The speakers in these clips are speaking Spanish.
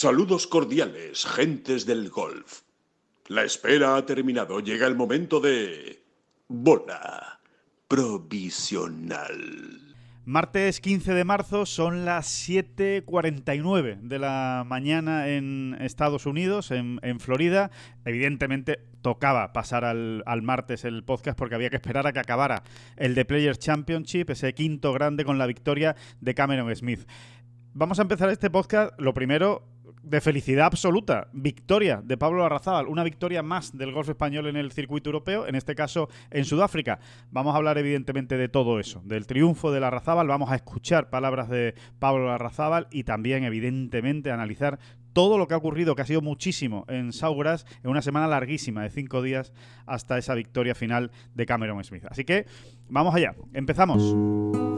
Saludos cordiales, gentes del golf. La espera ha terminado. Llega el momento de... Bola provisional. Martes 15 de marzo son las 7.49 de la mañana en Estados Unidos, en, Florida. Evidentemente tocaba pasar al, al, martes el podcast porque había que esperar a que acabara el The Players Championship, ese quinto grande con la victoria de Cameron Smith. Vamos a empezar este podcast, lo primero, de felicidad absoluta. Victoria de Pablo Arrazábal, una victoria más del golf español en el circuito europeo, en este caso en Sudáfrica. Vamos a hablar evidentemente de todo eso, del triunfo de Arrazábal, vamos a escuchar palabras de Pablo Arrazábal y también evidentemente analizar todo lo que ha ocurrido, que ha sido muchísimo en Saugras, en una semana larguísima de cinco días hasta esa victoria final de Cameron Smith. Así que vamos allá, empezamos.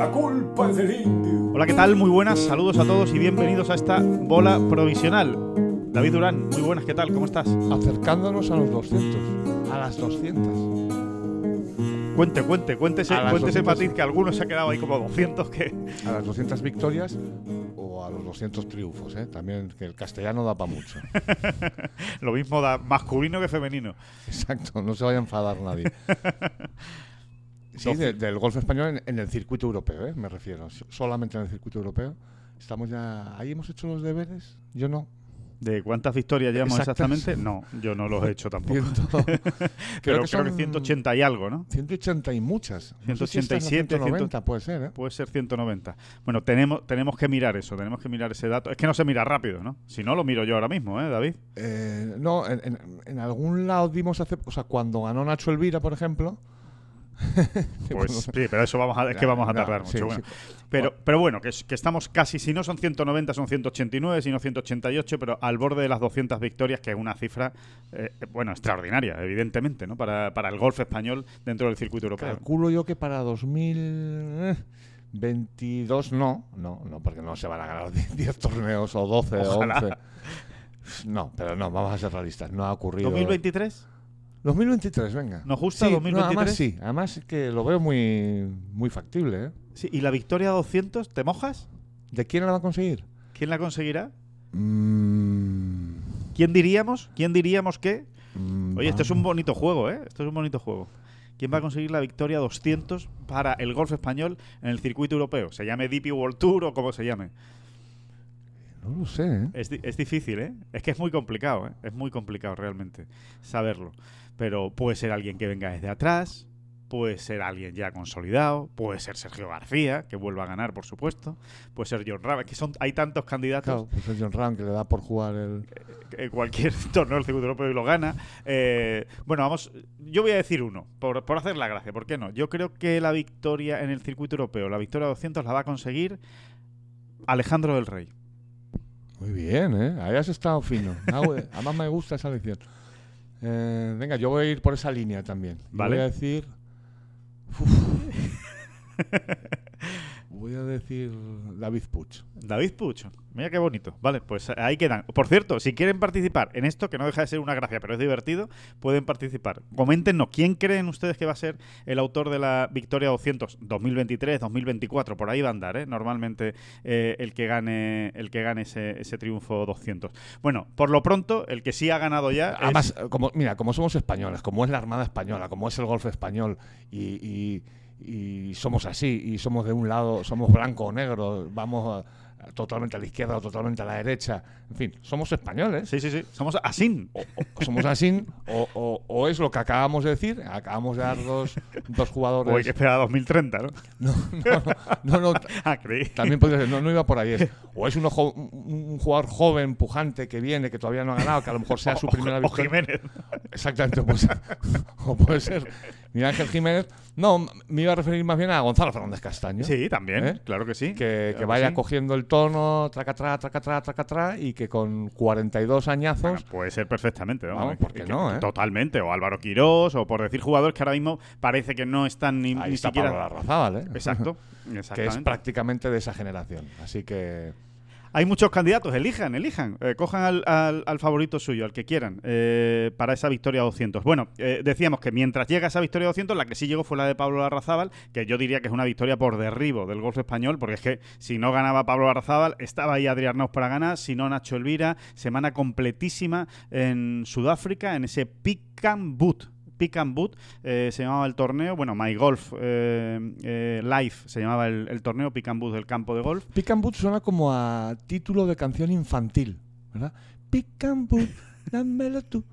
la culpa del indio. Hola, ¿qué tal? Muy buenas, saludos a todos y bienvenidos a esta bola provisional. David Durán, muy buenas, ¿qué tal? ¿Cómo estás? Acercándonos a los 200, a las 200. Cuente, cuente, cuéntese, cuéntese matiz que algunos se ha quedado ahí como 200 que... A las 200 victorias o a los 200 triunfos, ¿eh? También que el castellano da para mucho. Lo mismo da masculino que femenino. Exacto, no se vaya a enfadar nadie. Sí, del golf español en, el circuito europeo, ¿eh? me refiero. Solamente en el circuito europeo. Estamos ya. ¿Ahí hemos hecho los deberes? Yo no. ¿De cuántas victorias llevamos exactamente? No, yo no los he hecho tampoco. creo, que son, creo, que 180 y algo, ¿no? 180 y muchas. 187, 190 puede ser, ¿eh? Puede ser 190. Bueno, tenemos, tenemos que mirar eso, tenemos que mirar ese dato. Es que no se mira rápido, ¿no? Si no, lo miro yo ahora mismo, ¿eh, David? Eh, no, en, en, algún lado dimos hace... O sea, cuando ganó Nacho Elvira, por ejemplo pues sí, pero eso vamos a, es que vamos a tardar mucho. Pero, pero bueno, que, que, estamos casi, si no son 190, son 189, si no 188, pero al borde de las 200 victorias, que es una cifra, eh, bueno, extraordinaria, evidentemente, ¿no? Para, para el golf español dentro del circuito europeo. Calculo yo que para 2022 no, no, no, porque no se van a ganar 10 torneos o 12 o 11. No, pero no, vamos a ser realistas, no ha ocurrido. ¿2023? 2023, venga. ¿Nos gusta 2023? además sí, además que lo veo muy, muy factible. ¿eh? Sí, ¿Y la victoria 200, te mojas? ¿De quién la va a conseguir? ¿Quién la conseguirá? Mm. ¿Quién diríamos? ¿Quién diríamos que? Mm, Oye, este es un bonito juego, ¿eh? Esto es un bonito juego. ¿Quién va a conseguir la victoria 200 para el golf español en el circuito europeo? ¿Se llame DP World Tour o como se llame? No lo sé. ¿eh? Es, es, difícil, ¿eh? Es que es muy complicado, ¿eh? Es muy complicado realmente saberlo pero puede ser alguien que venga desde atrás, puede ser alguien ya consolidado, puede ser Sergio García, que vuelva a ganar, por supuesto, puede ser John Ram, que son, hay tantos candidatos. Claro, puede ser John Ram, que le da por jugar el... Eh, cualquier torneo del circuito europeo y lo gana. Eh, bueno, vamos, yo voy a decir uno, por, por hacer la gracia, ¿por qué no? Yo creo que la victoria en el circuito europeo, la victoria 200, la va a conseguir Alejandro del Rey. Muy bien, ¿eh? Ahí has estado fino. Además me gusta esa lección. Eh, venga, yo voy a ir por esa línea también. Vale. Voy a decir. voy a decir David Puch. David Puch. Mira qué bonito. Vale, pues ahí quedan. Por cierto, si quieren participar en esto, que no deja de ser una gracia, pero es divertido, pueden participar. Coméntenos quién creen ustedes que va a ser el autor de la Victoria 200 2023, 2024, por ahí va a andar, ¿eh? Normalmente eh, el que gane el que gane ese, ese, triunfo 200. Bueno, por lo pronto, el que sí ha ganado ya. Además, como, mira, como somos españoles, como es la Armada Española, como es el golf español y, y somos así, y somos de un lado, somos blanco o negro, vamos a totalmente a la izquierda o totalmente a la derecha. En fin, somos españoles. Sí, sí, sí. Somos así. O, somos así, o, o, es lo que acabamos de decir. Acabamos de dar dos, dos jugadores. O hay que esperar a 2030, ¿no? No, no, no. ah, creí. También podría ser. No, no iba por ahí. o es un, un, jugador joven, pujante, que viene, que todavía no ha ganado, que a lo mejor sea su primera victoria. O Jiménez. Exactamente. Pues, o puede ser Miguel Ángel Jiménez, no, me iba a referir más bien a Gonzalo Fernández Castaño. Sí, también, ¿Eh? claro que sí. Que, vaya sí. cogiendo el tono, tracatrá, tracatrá, tracatrá, y que con 42 añazos Bueno, puede ser perfectamente, ¿no? Vamos, ¿por qué no, eh? Totalmente. O Álvaro Quirós, o por decir jugadores que ahora mismo parece que no están ni, ahí ni está siquiera. Pablo Larrazábal, ¿eh? Exacto. que es prácticamente de esa generación. Así que Hay muchos candidatos, elijan, elijan, eh, cojan al, al- al favorito suyo, al que quieran, eh, para esa victoria 200. Bueno, eh, decíamos que mientras llega esa victoria 200, la que sí llegó fue la de Pablo Larrazábal, que yo diría que es una victoria por derribo del golf español, porque es que si no ganaba Pablo Larrazábal, estaba ahí Adrián Naus para ganar, si no Nacho Elvira, semana completísima en Sudáfrica, en ese pick boot. Pick and Boot eh, se llamaba el torneo, bueno, My Golf eh, eh, Live se llamaba el, torneo Pick and Boot del campo de golf. Pick and Boot suena como a título de canción infantil, ¿verdad? Pick and Boot, dámelo tú,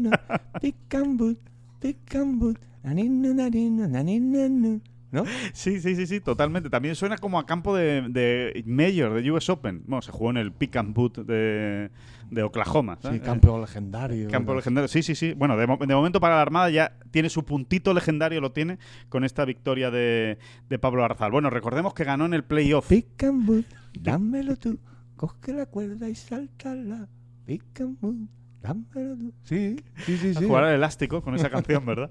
na. Pick and Boot, Pick and Boot, ¿No? Sí, sí, sí, sí, totalmente. También suena como a campo de, de Major, de US Open. Bueno, se jugó en el Pick and Boot de, de Oklahoma. Sí, ¿sabes? campo legendario. Eh, campo ¿no? legendario. Sí, sí, sí. Bueno, de, mo- de momento para la Armada ya tiene su puntito legendario, lo tiene con esta victoria de, de Pablo Arzal. Bueno, recordemos que ganó en el playoff. Pick and Boot, dámelo tú, coge la cuerda y saltala. Pick and Boot, dámelo tú. Sí, sí, sí. a sí. jugar al elástico con esa canción, ¿verdad?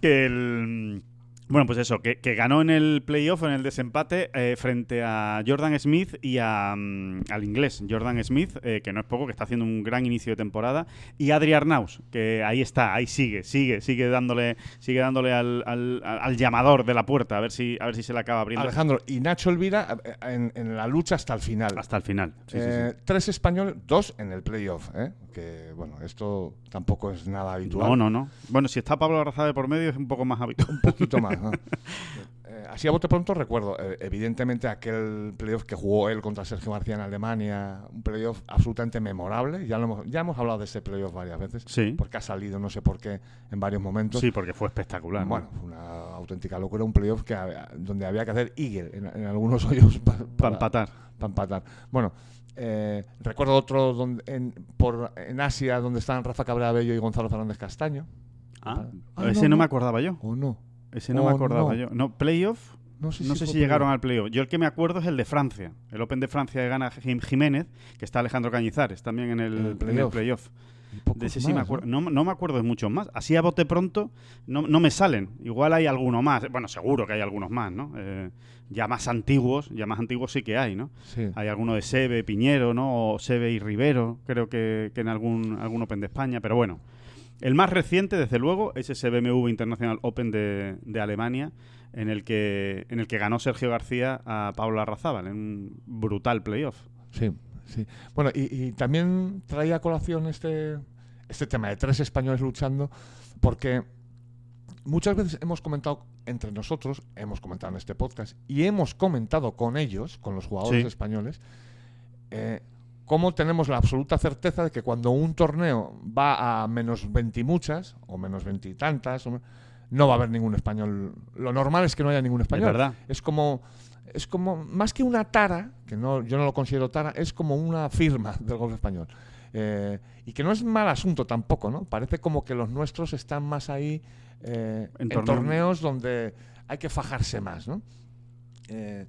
que el. Bueno, pues eso, que, que ganó en el playoff, en el desempate, eh, frente a Jordan Smith y a, mm, al inglés Jordan Smith, eh, que no es poco, que está haciendo un gran inicio de temporada, y Adri Arnaus, que ahí está, ahí sigue, sigue, sigue dándole, sigue dándole al, al- al llamador de la puerta, a ver si, a ver si se le acaba abriendo Alejandro y Nacho Elvira eh, en, en la lucha hasta el final. hasta el final. Sí, sí, sí. Eh, Tres españoles, dos en el playoff, ¿eh? que bueno, esto tampoco es nada habitual. No, no, no. Bueno, si está Pablo Arrazade por medio es un poco más habitual. Un poquito más. Eh, así a bote pronto recuerdo, eh, evidentemente, aquel playoff que jugó él contra Sergio García en Alemania, un playoff absolutamente memorable. Ya, lo hemos, ya hemos hablado de ese playoff varias veces, Sí. porque ha salido, no sé por qué, en varios momentos. Sí, porque fue espectacular. ¿no? Bueno, fue una auténtica locura, un playoff que, había- donde había que hacer eagle en, en algunos hoyos pa- para para, empatar. para empatar. Bueno, eh, recuerdo otro donde, en, por, en Asia donde estaban Rafa Cabrera Bello y Gonzalo Fernández Castaño. Ah, Ah, ese no, no, no. me acordaba yo. ¿O no? Ese no me acordaba no. yo. No, playoff. No sé No si sé si llegaron al playoff. Yo el que me acuerdo es el de Francia. El Open de Francia que gana Jim Jiménez, que está Alejandro Cañizares también en el, el playoff. De ese sí me acuerdo. ¿no? No, me acuerdo de muchos más. Así a bote pronto no, no me salen. Igual hay alguno más. Bueno, seguro que hay algunos más, ¿no? Eh, ya más antiguos, ya más antiguos sí que hay, ¿no? Sí. Hay alguno de Sebe, Piñero, ¿no? O Sebe y Rivero, creo que, que en algún, algún Open de España. Pero bueno, el más reciente, desde luego, es ese BMW International Open de, de Alemania, en el, que, en el que ganó Sergio García a Pablo Arrazábal en un brutal playoff. Sí, sí. Bueno, y, y también traía a colación este, este tema de tres españoles luchando, porque muchas veces hemos comentado entre nosotros, hemos comentado en este podcast, y hemos comentado con ellos, con los jugadores Sí. españoles, eh, cómo tenemos la absoluta certeza de que cuando un torneo va a menos 20 y muchas, o menos 20 y tantas, o- no va a haber ningún español. Lo normal es que no haya ningún español. Es verdad. Es como, es como, más que una tara, que no, yo no lo considero tara, es como una firma del golf español. Eh, y que no es mal asunto tampoco, ¿no? Parece como que los nuestros están más ahí eh, En en, torneo- torneos donde hay que fajarse más, ¿no? Eh,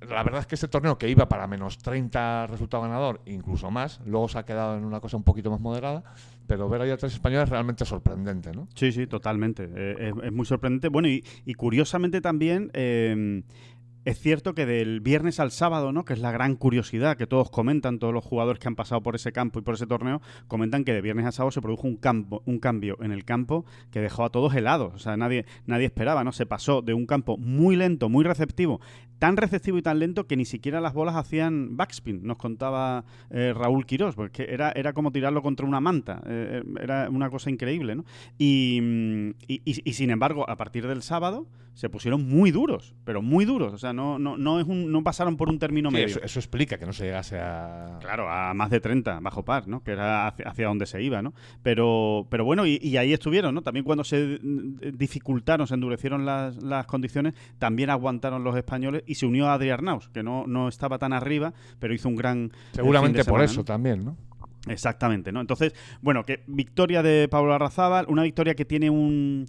la verdad es que este torneo que iba para menos 30 resultado ganador, incluso más, luego se ha quedado en una cosa un poquito más moderada, pero ver ahí a tres españoles es realmente sorprendente, ¿no? Sí, sí, totalmente. Eh, es, es muy sorprendente. Bueno, y, curiosamente también eh, es cierto que del viernes al sábado, ¿no? Que es la gran curiosidad que todos comentan, todos los jugadores que han pasado por ese campo y por ese torneo, comentan que de viernes a sábado se produjo un campo, un cambio en el campo que dejó a todos helados. O sea, nadie, nadie esperaba, ¿no? Se pasó de un campo muy lento, muy receptivo, tan receptivo y tan lento que ni siquiera las bolas hacían backspin, nos contaba eh, Raúl Quirós, porque era, era como tirarlo contra una manta, eh, era una cosa increíble, ¿no? Y, mm, y, y- y, sin embargo, a partir del sábado se pusieron muy duros, pero muy duros, o sea, no, no, no, es un, no pasaron por un término Sí, medio. eso, eso explica que no se llegase a... Claro, a más de 30 bajo par, ¿no? Que era hacia, hacia donde se iba, ¿no? Pero, pero bueno, y, ahí estuvieron, ¿no? También cuando se dificultaron, se endurecieron las, las condiciones, también aguantaron los españoles y se unió a Adri Arnaus, que no, no estaba tan arriba, pero hizo un gran. eh, Seguramente por eso ¿no? también, ¿no? Exactamente, ¿no? Entonces, bueno, que victoria de Pablo Arrazábal, una victoria que tiene un,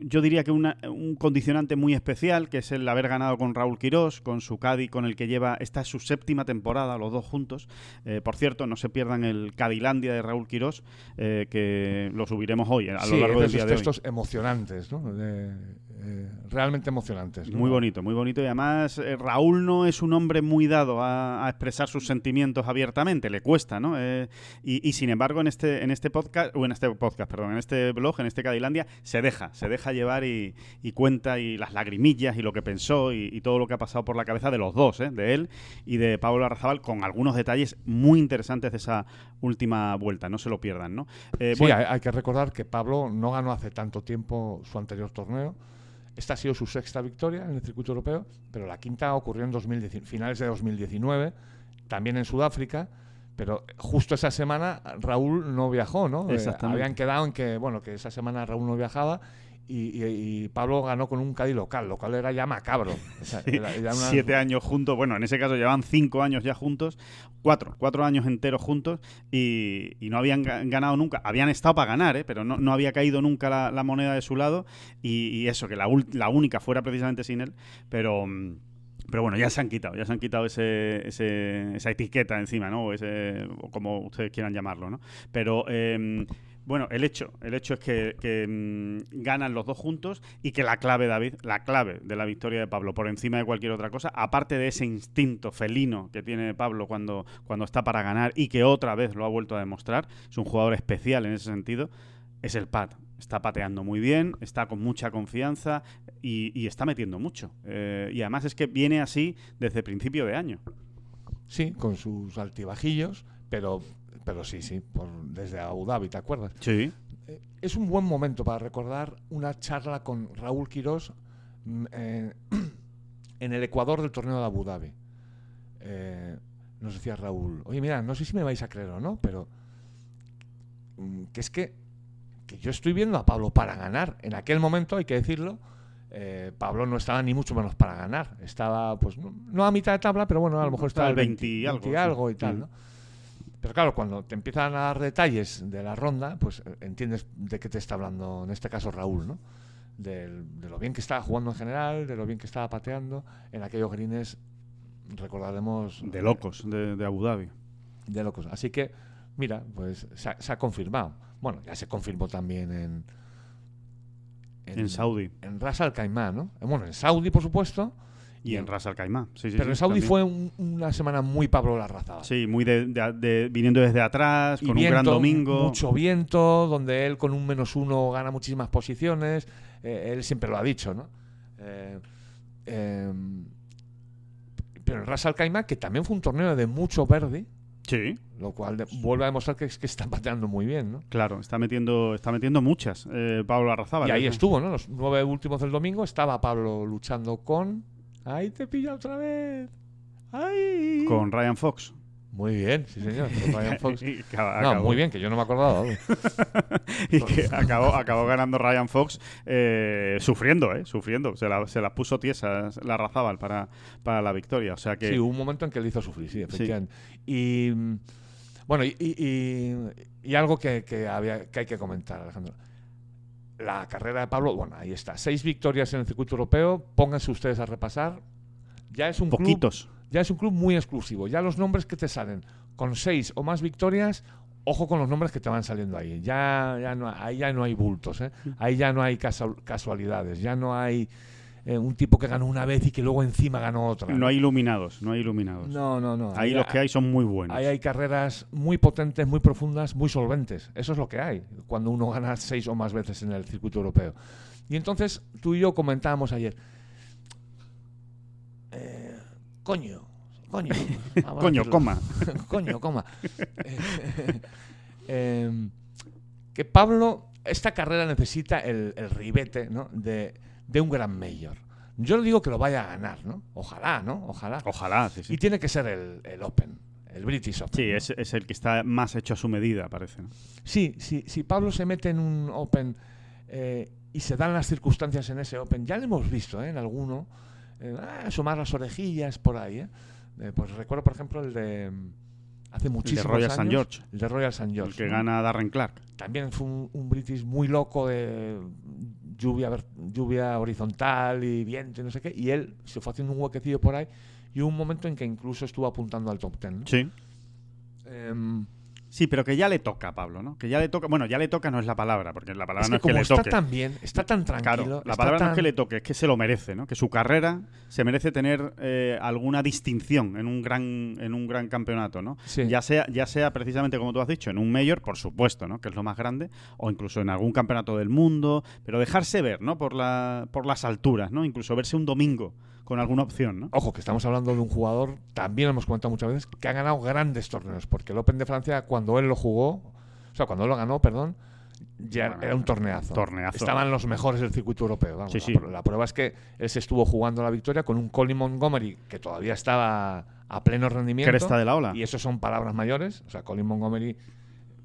yo diría que una- un condicionante muy especial, que es el haber ganado con Raúl Quirós, con su Cádiz, con el que lleva, esta es su séptima temporada, los dos juntos. Eh, por cierto, no se pierdan el Cadilandia de Raúl Quirós, eh, que lo subiremos hoy, a lo Sí, largo de del esos día de hoy. textos emocionantes, ¿no? De- eh, realmente emocionantes. ¿no? Muy bonito, muy bonito. Y además, eh, Raúl no es un hombre muy dado a, a expresar sus sentimientos abiertamente, le cuesta, ¿no? Eh, y, y, sin embargo, en este, en este podcast, o en este podcast, perdón, en este blog, en este Cadilandia, se deja, se deja llevar y, y cuenta y las lagrimillas y lo que pensó y, y todo lo que ha pasado por la cabeza de los dos, ¿eh? de él y de Pablo Arrazabal, con algunos detalles muy interesantes de esa última vuelta. No se lo pierdan, ¿no? Sí, bueno, hay, hay que recordar que Pablo no ganó hace tanto tiempo su anterior torneo. Esta ha sido su sexta victoria en el circuito europeo, pero la quinta ocurrió en 2010 finales de 2019, también en Sudáfrica. Pero justo esa semana Raúl no viajó, ¿no? Eh, habían quedado en que, bueno, que esa semana Raúl no viajaba y, y- y Pablo ganó con un Cádiz local, lo cual era ya macabro. O sea, Sí, era- era una- siete años juntos, bueno, en ese caso llevan cinco años ya juntos, cuatro, cuatro años enteros juntos y, y no habían ga- ganado nunca, habían estado para ganar, ¿eh? pero no, no había caído nunca la, la moneda de su lado y, eso, que la, la única fuera precisamente sin él, pero... pero bueno, ya se han quitado, ya se han quitado ese, ese- esa etiqueta encima, ¿no? O, ese, como ustedes quieran llamarlo, ¿no? Pero eh, bueno, el hecho, el hecho es que, mm, ganan los dos juntos y que la clave, David, la clave de la victoria de Pablo por encima de cualquier otra cosa, aparte de ese instinto felino que tiene Pablo cuando, cuando está para ganar y que otra vez lo ha vuelto a demostrar, es un jugador especial en ese sentido, es el pat. Está pateando muy bien, está con mucha confianza y, y está metiendo mucho. Eh, y además es que viene así desde principio de año. Sí, con sus altibajillos, pero, pero sí, sí, por- desde Abu Dhabi, ¿te acuerdas? Sí. Eh, Es un buen momento para recordar una charla con Raúl Quirós mm, eh, en el Ecuador del torneo de Abu Dhabi. Eh, nos decía Raúl, oye, mira, no sé si me vais a creer o no, pero mm, que es que, que yo estoy viendo a Pablo para ganar. En aquel momento, hay que decirlo, eh, Pablo no estaba ni mucho menos para ganar. Estaba, pues, no, no a mitad de tabla, pero bueno, a lo mejor estaba al al 20, 20 y algo, 20 y sí. algo y tal. ¿no? Pero claro, cuando te empiezan a dar detalles de la ronda, pues eh, entiendes de qué te está hablando, en este caso Raúl, ¿no? De lo bien que estaba jugando en general, de lo bien que estaba pateando. En aquellos greens recordaremos... De locos, de, de Abu Dhabi. De locos. Así que, mira, pues se ha, se ha confirmado. Bueno, ya se confirmó también en... En Saudi. En Ras Al Khaimah, ¿no? Bueno, en Saudi, por supuesto. Y en Ras Al Khaimah. Sí, sí, pero sí, en Saudi también. fue un- una semana muy Pablo Larrazada. Sí, muy de, de- de- viniendo desde atrás, y con un gran domingo. Mucho viento, donde él con un menos uno gana muchísimas posiciones. eh, él siempre lo ha dicho, ¿no? Eh, eh, pero en Ras Al Khaimah, que también fue un torneo de mucho verde, Sí, lo cual de- vuelve a demostrar que, es que está pateando muy bien, ¿no? claro, está metiendo, está metiendo muchas. Eh, Pablo Arrazábal. y ahí estuvo, ¿no? Los nueve últimos del domingo estaba Pablo luchando con. ¡Ahí te pilla otra vez! ¡Ay! Con Ryan Fox. Muy bien, sí, señor. con Ryan Fox. Y No, muy bien, que yo no me acordaba. y que acabó, acabó ganando Ryan Fox eh, sufriendo, ¿eh? Sufriendo. Se, la- se las puso tiesas la Razábal para, para la victoria. O sea que. Sí, hubo un momento en que le hizo sufrir, sí, efectivamente. Y mm, bueno, y, y- y- y algo que, que había, que hay que comentar, Alejandro. La carrera de Pablo, bueno, ahí está. Seis victorias en el circuito europeo. Pónganse ustedes a repasar. Ya es un club, poquitos. ya es un club muy exclusivo. Ya los nombres que te salen con seis o más victorias, ojo con los nombres que te van saliendo ahí. Ya, ya no, ahí ya no hay bultos, ¿eh? ahí ya no hay casual- casualidades, ya no hay eh, un tipo que ganó una vez y que luego encima ganó otra. No hay iluminados, no hay iluminados. No, no, no. Ahí los que hay son muy buenos. Ahí hay carreras muy potentes, muy profundas, muy solventes. Eso es lo que hay cuando uno gana seis o más veces en el circuito europeo. Y entonces tú y yo comentábamos ayer. eh, coño, coño. Coño, coma. coño, coma. Eh, que Pablo, esta carrera necesita el, el ribete ¿no? de, de un gran mayor. Yo no digo que lo vaya a ganar, ¿no? Ojalá, ¿no? Ojalá. Ojalá, sí, sí. Y tiene que ser el, el Open, el British Open. Sí, ¿no? es, es el que está más hecho a su medida, parece. ¿no? Sí, sí, si Pablo se mete en un Open eh, y se dan las circunstancias en ese Open, ya lo hemos visto ¿eh? en alguno, eh, ah, asomar las orejillas por ahí. ¿eh? Eh, pues recuerdo, por ejemplo, el de hace muchísimos Royal años. St. George. El de Royal St. El George. que ¿no? gana Darren Clark. También fue un, un British muy loco de lluvia, lluvia horizontal y viento y no sé qué. Y él se fue haciendo un huequecillo por ahí. Y hubo un momento en que incluso estuvo apuntando al top ten. ¿no? Sí. Em, Sí, pero que ya le toca Pablo, ¿no? Que ya le toca. Bueno, ya le toca no es la palabra, porque la palabra es no que es que como le está toque. tan bien, está tan tranquilo. Claro, la está palabra no es que le toque, es que se lo merece, ¿no? Que su carrera se merece tener eh, alguna distinción en un gran en un gran campeonato, ¿no? Sí. Ya sea ya sea precisamente como tú has dicho, en un mayor, por supuesto, ¿no? Que es lo más grande, o incluso en algún campeonato del mundo, pero dejarse ver, ¿no? Por la por las alturas, ¿no? Incluso verse un domingo con alguna opción, ¿no? Ojo, que estamos hablando de un jugador, también lo hemos comentado muchas veces, que ha ganado grandes torneos. Porque el Open de Francia, cuando él lo jugó, o sea, cuando él lo ganó, perdón, ya Bueno, era un torneazo. torneazo. Estaban los mejores del circuito europeo. vamos. Sí, la, sí. pr- la prueba es que él se estuvo jugando la victoria con un Colin Montgomery que todavía estaba a pleno rendimiento. Cresta de la ola. Y eso son palabras mayores. O sea, Colin Montgomery,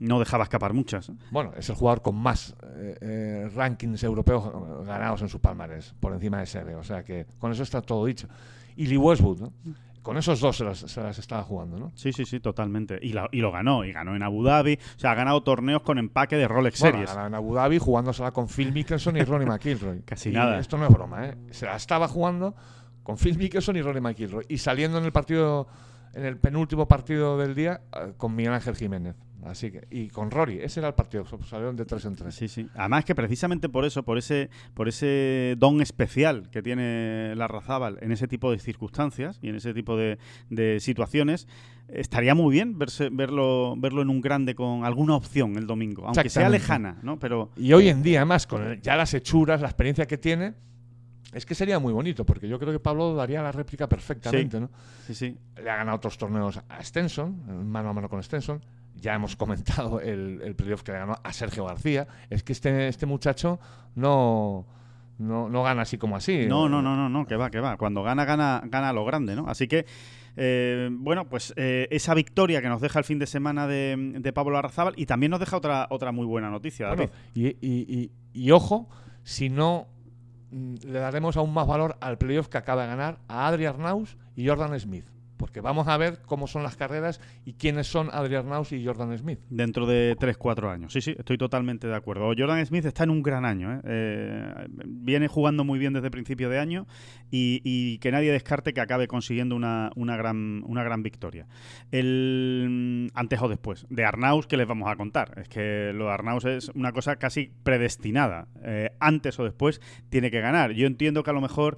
No dejaba escapar muchas. bueno, es el jugador con más eh, eh, rankings europeos ganados en su palmarés, por encima de Seve. O sea que con eso está todo dicho. Y Lee Westwood, ¿no? Con esos dos se las, se las estaba jugando, ¿no? Sí, sí, sí, totalmente. Y, la- y lo ganó, y ganó en Abu Dhabi. O sea, ha ganado torneos con empaque de Rolex Bueno, Series. ganaba en Abu Dhabi jugándosela con Phil Mickelson y Ronnie McIlroy. Casi Y nada. Esto no es broma, ¿eh? Se la estaba jugando con Phil Mickelson y Ronnie McIlroy. Y saliendo en el partido, en el penúltimo partido del día, eh, con Miguel Ángel Jiménez. Así que, y con Rory, ese era el partido, salieron de tres en tres. Sí, sí. Además que precisamente por eso, por ese, por ese don especial que tiene la Razábal en ese tipo de circunstancias y en ese tipo de, de situaciones, estaría muy bien verse, verlo, verlo en un grande con alguna opción el domingo, aunque sea lejana, ¿no? Pero Y hoy en día, además, con ya las hechuras, la experiencia que tiene, es que sería muy bonito, porque yo creo que Pablo daría la réplica perfectamente, ¿no? sí, sí. Le ha ganado otros torneos a Stenson, mano a mano con Stenson. Ya hemos comentado el, el playoff que le ganó a Sergio García. Es que este, este muchacho no, no, no gana así como así. No, no, no, no, no, que va, que va. Cuando gana, gana, gana a lo grande, ¿no? Así que, eh, bueno, pues eh, esa victoria que nos deja el fin de semana de, de Pablo Arrazábal y también nos deja otra, otra muy buena noticia, David. Bueno, y, y- y- y ojo, si no mm, le daremos aún más valor al playoff que acaba de ganar a Adri Arnaus y Jordan Smith. Porque vamos a ver cómo son las carreras y quiénes son Adri Arnaus y Jordan Smith. Dentro de 3-4 años. Sí, sí, estoy totalmente de acuerdo. Jordan Smith está en un gran año. ¿eh? Eh, viene jugando muy bien desde principio de año y, que nadie descarte que acabe consiguiendo una, una gran, una gran victoria. El, antes o después. De Arnaus, ¿qué les vamos a contar? Es que lo de Arnaus es una cosa casi predestinada. Eh, antes o después tiene que ganar. Yo entiendo que a lo mejor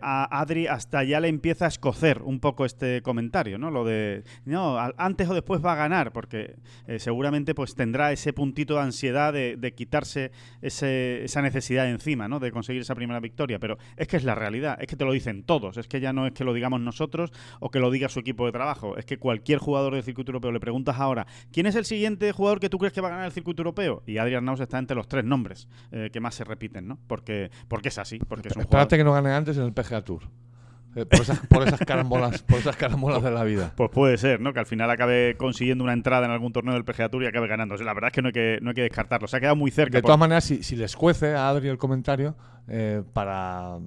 a Adri hasta ya le empieza a escocer un poco este comentario, ¿no? Lo de, no, antes o después va a ganar, porque eh, seguramente pues tendrá ese puntito de ansiedad de, de quitarse ese- esa necesidad de encima, ¿no? De conseguir esa primera victoria. Pero es que es la realidad, es que te lo dicen todos, es que ya no es que lo digamos nosotros o que lo diga su equipo de trabajo, es que cualquier jugador del circuito europeo le preguntas ahora, ¿quién es el siguiente jugador que tú crees que va a ganar el circuito europeo? Y Adrián Naus está entre los tres nombres eh, que más se repiten, ¿no? Porque, porque es así, porque es un Espérate jugador... que no gane antes en el PGA Tour. Eh, por, esas, por esas carambolas, por esas carambolas de la vida. Pues puede ser, ¿no? Que al final acabe consiguiendo una entrada en algún torneo del PGA Tour y acabe ganando. O sea, la verdad es que no hay que, no hay que descartarlo. Se ha quedado muy cerca. De por- todas maneras, si, si les cuece a Adri el comentario, eh, para,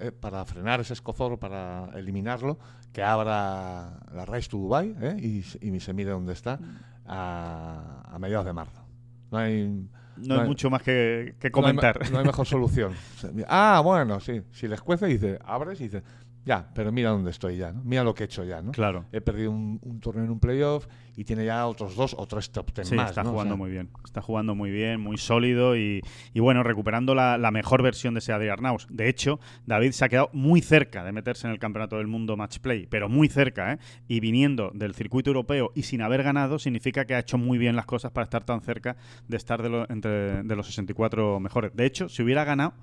eh, para frenar ese escozor, para eliminarlo, que abra la Race to Dubai ¿eh? y, se- y se mide dónde está a, a mediados de marzo. No hay, no, no hay hay- mucho más que, que no hay me- comentar. No hay, mejor solución. Ah, bueno, sí. Si les cuece, dice, abres y dice, ya, pero mira dónde estoy ya, ¿no? Mira lo que he hecho ya, ¿no? Claro. He perdido un, un torneo en un playoff y tiene ya otros dos o tres top ten Sí, más. está ¿no? O jugando sea, muy bien. Está jugando muy bien, muy sólido y, y bueno, recuperando la, la mejor versión de ese Adrián Arnaus. De hecho, David se ha quedado muy cerca de meterse en el Campeonato del Mundo Match Play, pero muy cerca, ¿eh? Y viniendo del circuito europeo y sin haber ganado, significa que ha hecho muy bien las cosas para estar tan cerca de estar de, lo- entre, de los 64 mejores. De hecho, si hubiera ganado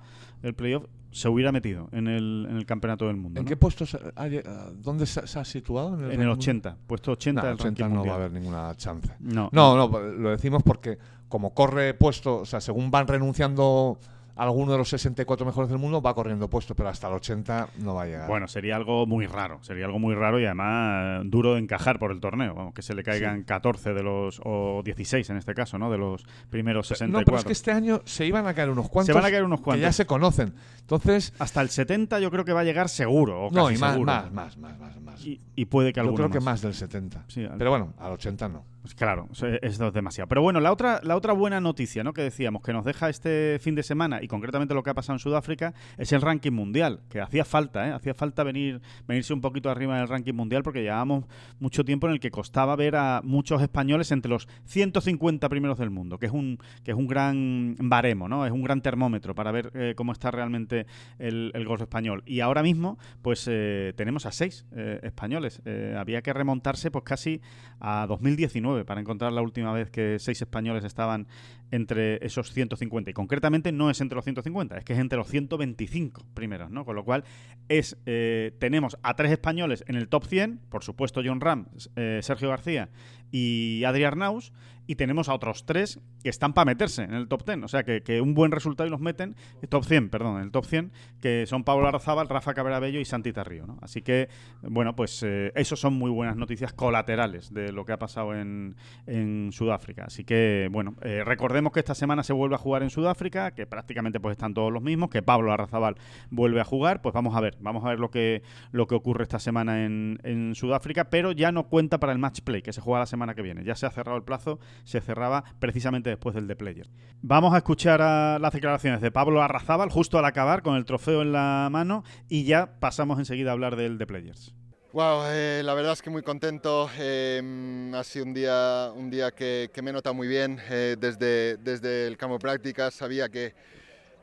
el playoff, se hubiera metido en el, en el Campeonato del Mundo. ¿En ¿no? qué puestos? ha lle- ah, ¿Dónde se, se ha situado? En el ranking? 80, puesto 80 No, del 80 ranking no va a mundial. haber ninguna chance. No, No, no, lo decimos porque como corre puesto, o sea, según van renunciando alguno de los 64 mejores del mundo va corriendo puesto, pero hasta el 80 no va a llegar. Bueno, sería algo muy raro, sería algo muy raro y además duro de encajar por el torneo, vamos, que se le caigan 14 de los, o 16 en este caso, ¿no? De los primeros 64. no, pero es que este año se iban a caer unos cuantos. Se van a caer unos cuantos. Que ya se conocen. Entonces. Hasta el 70 yo creo que va a llegar seguro. O no, y más, seguro. más, más, más, más, más. Y, y puede que Yo alguno creo que más. más del 70. Sí, al- Pero bueno, al 80 no. Pues claro, es- demasiado. Pero bueno, la otra, la otra buena noticia, ¿no? Que decíamos que nos deja este fin de semana y concretamente lo que ha pasado en Sudáfrica es el ranking mundial, que hacía falta, ¿eh? Hacía falta venir, venirse un poquito arriba del ranking mundial porque llevábamos mucho tiempo en el que costaba ver a muchos españoles entre los 150 primeros del mundo, que es un, que es un gran baremo, ¿no? Es un gran termómetro para ver eh, cómo está realmente el, el español. Y ahora mismo, pues eh, tenemos a seis eh, españoles. Eh, había que remontarse pues casi a 2019 para encontrar la última vez que seis españoles estaban entre esos 150. Y concretamente no es entre los 150, es que es entre los 125 primeros, ¿no? Con lo cual es eh, tenemos a tres españoles en el top 100, por supuesto John Ram, eh, Sergio García y Adri Arnaus, y tenemos a otros tres que están para meterse en el top 10. O sea, que, un buen resultado y los meten, eh, top 100, perdón, en el top 100, que son Pablo Arzábal, Rafa Cabrabello y Santi Tarrío, ¿no? Así que, bueno, pues eh, eso son muy buenas noticias colaterales de lo que ha pasado en, en Sudáfrica. Así que, bueno, eh, recordemos que esta semana se vuelve a jugar en Sudáfrica, que prácticamente pues están todos los mismos, que Pablo Arrazabal vuelve a jugar, pues vamos a ver, vamos a ver lo que, lo que ocurre esta semana en, en Sudáfrica, pero ya no cuenta para el match play, que se juega la semana que viene. Ya se ha cerrado el plazo, se cerraba precisamente después del de Player. Vamos a escuchar a las declaraciones de Pablo Arrazábal justo al acabar con el trofeo en la mano y ya pasamos enseguida a hablar del de Players. Wow, eh, la verdad es que muy contento. eh, ha sido un día, un día que, que me he notado muy bien. eh, desde, desde el campo de prácticas sabía que,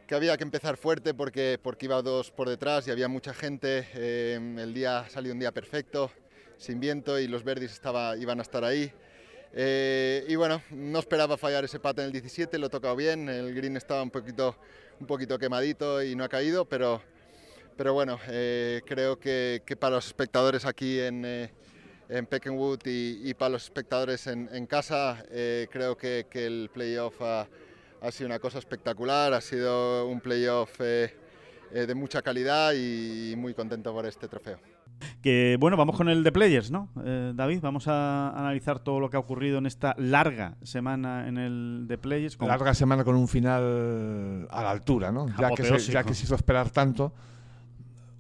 que había que empezar fuerte porque, porque iba dos por detrás y había mucha gente. eh, el día salió un día perfecto, sin viento y los verdes estaba, iban a estar ahí. Eh, y bueno, no esperaba fallar ese pate en el 17, lo he tocado bien. El green estaba un poquito, un poquito quemadito y no ha caído, pero, pero bueno, eh, creo que, para los espectadores aquí en, eh, y, para los espectadores en, casa, eh, creo que, el playoff ha, sido una cosa espectacular, ha sido un playoff de mucha calidad y muy contento por este trofeo. Que bueno, vamos con el de Players, ¿no? Eh, David, vamos a analizar todo lo que ha ocurrido en esta larga semana en el de Players. con- Larga semana con un final a la altura, ¿no? Ya que, se, ya que se hizo esperar tanto,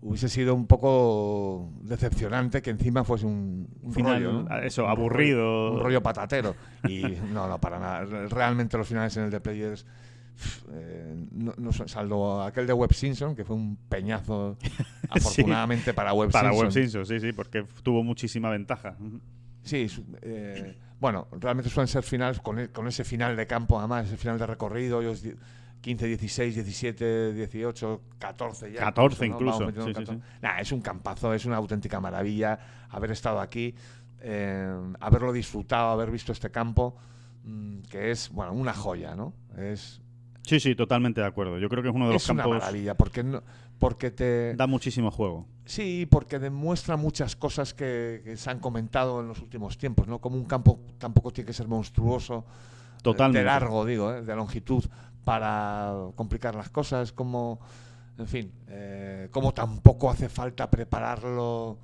hubiese sido un poco decepcionante que encima fuese un, un Final, rollo, ¿no? eso, aburrido. un rollo patatero. Y no, no, para nada. Realmente los finales en el de Players, eh, no, no salvo aquel de Web Simpson, que fue un peñazo, afortunadamente para Web Para Simpson. Web Simpson, sí, sí, porque tuvo muchísima ventaja. Sí, eh, bueno, realmente suelen ser finales con, e- con ese final de campo, además, ese final de recorrido, ellos di- 15, 16, 17, 18, 14 ya. 14 ¿no? incluso, Vamos metiendo sí, sí, 14. Nah, es un campazo, es una auténtica maravilla haber estado aquí, eh, haberlo disfrutado, haber visto este campo, mm, que es, bueno, una joya, ¿no? Es, Sí, sí, totalmente de acuerdo. Yo creo que es uno de los es una campos maravilla, porque, no, porque te... da muchísimo juego. Sí, porque demuestra muchas cosas que, que se han comentado en los últimos tiempos, ¿no? Como un campo tampoco tiene que ser monstruoso, Totalmente. de largo, digo, ¿eh? de longitud, para complicar las cosas, como, en fin, eh, como tampoco hace falta prepararlo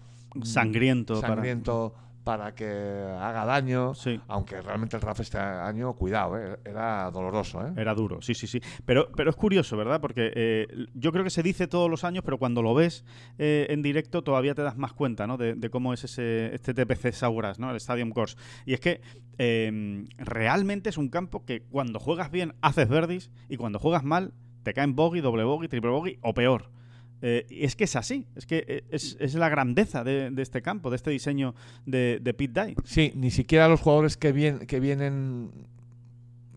Sangriento para- sangriento para... que haga daño, Sí. aunque realmente el RAF este año, cuidado, ¿eh? era doloroso. ¿eh? Era duro, sí, sí, sí. Pero, pero es curioso, ¿verdad? Porque eh, yo creo que se dice todos los años, pero cuando lo ves eh, en directo todavía te das más cuenta, ¿no? De, de cómo es ese este TPC Sauras, ¿no? El Stadium Course. Y es que eh, realmente es un campo que cuando juegas bien haces verdis y cuando juegas mal te caen bogey, doble bogey, triple bogey o peor. Eh, y es que es así, es que eh, es, es la grandeza de, de este campo, de este diseño de, de Pit Dye. Sí, ni siquiera los jugadores que, vien- que vienen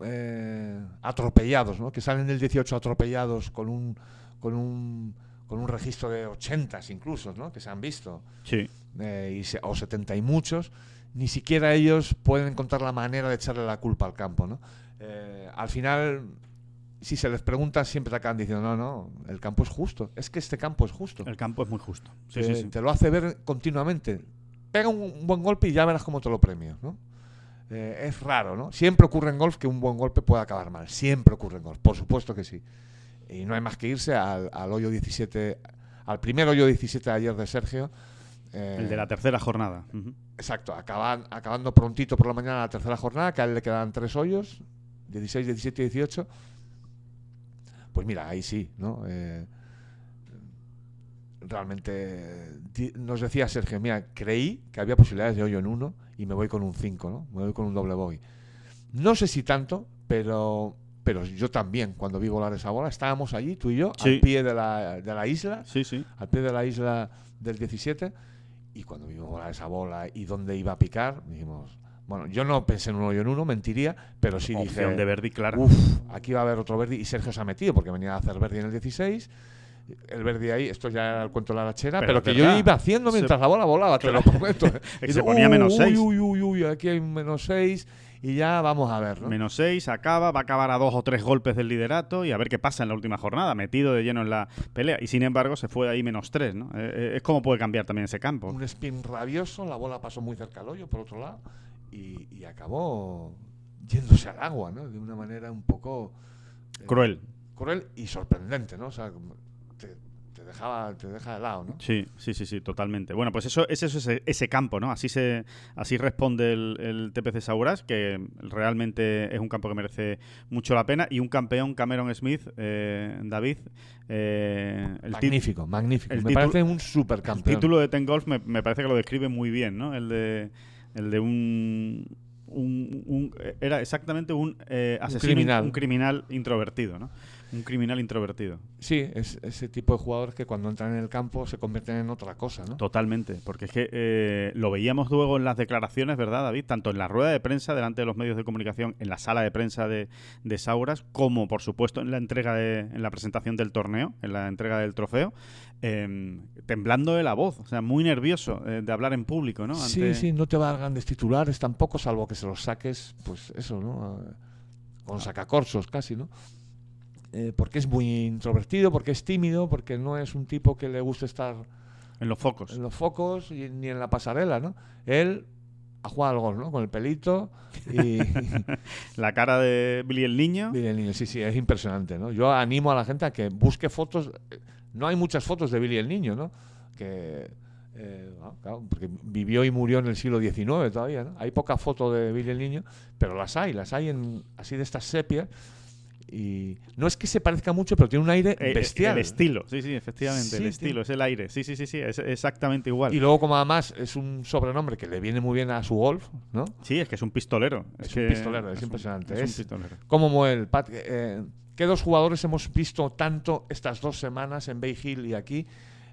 eh, atropellados, ¿no? que salen del 18 atropellados con un, con un, con un registro de 80 incluso, ¿no? que se han visto, Sí. eh, y se- o 70 y muchos, ni siquiera ellos pueden encontrar la manera de echarle la culpa al campo. ¿no? Al final, si se les pregunta, siempre te acaban diciendo, no, no, el campo es justo, es que este campo es justo. El campo es muy justo. Sí, te, sí, sí. te lo hace ver continuamente. Pega un, un buen golpe y ya verás cómo te lo premio, ¿no? Eh, es raro, ¿no? Siempre ocurre en golf que un buen golpe pueda acabar mal. Siempre ocurre en golf, por supuesto que sí. Y no hay más que irse al, al hoyo 17, al primer hoyo 17 de ayer de Sergio. eh, El de la tercera jornada. Exacto, acaban, acabando prontito por la mañana la tercera jornada, que a él le quedan tres hoyos, 16, 17 y 18. Pues mira, ahí sí, ¿no? Eh, realmente nos decía Sergio, mira, creí que había posibilidades de hoyo en uno y me voy con un 5, ¿no? Me voy con un doble bogey. No sé si tanto, pero pero yo también, cuando vi volar esa bola, estábamos allí, tú y yo, Sí. al pie de la, de la isla, Sí, sí. al pie de la isla del 17 y cuando vimos volar esa bola y dónde iba a picar, dijimos, bueno, yo no pensé en un hoyo en uno, mentiría, pero sí dije, Opción de Verdi, claro. uff, aquí va a haber otro Verdi y Sergio se ha metido porque venía a hacer Verdi en el 16. El Verdi ahí, esto ya era el cuento de la lachera, Pero que yo iba haciendo Se- mientras la bola volaba, te lo prometo. Y se digo, ponía menos uy, seis. Uy, uy, uy, aquí hay un menos 6 y ya vamos a ver, ¿no? Menos 6, acaba, va a acabar a dos o tres golpes del liderato y a ver qué pasa en la última jornada, metido de lleno en la pelea. Y sin embargo se fue ahí menos 3, ¿no? Eh, eh, es como puede cambiar también ese campo. un spin rabioso, la bola pasó muy cerca al hoyo, por otro lado, y, y acabó yéndose al agua, ¿no? De una manera un poco eh, Cruel. cruel y sorprendente, ¿no? O sea, te, te dejaba, te deja de lado, ¿no? Sí, sí, sí, sí, totalmente. Bueno, pues eso, ese es ese, ese campo, ¿no? Así se, así responde el, el TPC Sauras, que realmente es un campo que merece mucho la pena. Y un campeón, Cameron Smith, eh, David, eh, el, magnífico, magnífico. el Me parece un el supercampeón. título de Ten Golf me, me parece que lo describe muy bien, ¿no? El de, el de un, un- un- era exactamente un eh, asesino, criminal. un criminal introvertido, ¿no? Un criminal introvertido. Sí, es ese tipo de jugadores que cuando entran en el campo se convierten en otra cosa, ¿no? Totalmente, porque es que eh, lo veíamos luego en las declaraciones, ¿verdad, David? Tanto en la rueda de prensa delante de los medios de comunicación, en la sala de prensa de, de Sauras, como por supuesto en la entrega de, en la presentación del torneo, en la entrega del trofeo, eh, temblando de la voz, o sea, muy nervioso eh, de hablar en público, ¿no? Sí, Ante- sí, no te va a dar grandes titulares tampoco, salvo que se los saques, pues eso, ¿no? Con sacacorsos casi, ¿no? Eh, porque es muy introvertido, porque es tímido, porque no es un tipo que le guste estar En los focos. en los focos y, ni en la pasarela, ¿no? Él a jugar al gol, ¿no? Con el pelito y... La cara de Billy el Niño. Billy el Niño, sí, sí, es impresionante, ¿no? Yo animo a la gente a que busque fotos. No hay muchas fotos de Billy el Niño, ¿no? Que, eh, ah, claro, porque vivió y murió en el siglo XIX todavía, ¿no? Hay pocas fotos de Billy el Niño, pero las hay, las hay en, así de estas sepias. Y no es que se parezca mucho, pero tiene un aire Eh, bestial. El estilo, sí, sí, efectivamente, Sí, el tiene- estilo, es el aire. Sí, sí, sí, sí, es exactamente igual. Y luego, como además es un sobrenombre que le viene muy bien a su golf, ¿no? Sí, es que es un pistolero. Es un que- pistolero, es impresionante. es un pistolero. ¿Cómo mueve el Pat? Eh, ¿Qué dos jugadores hemos visto tanto estas dos semanas en Bay Hill y aquí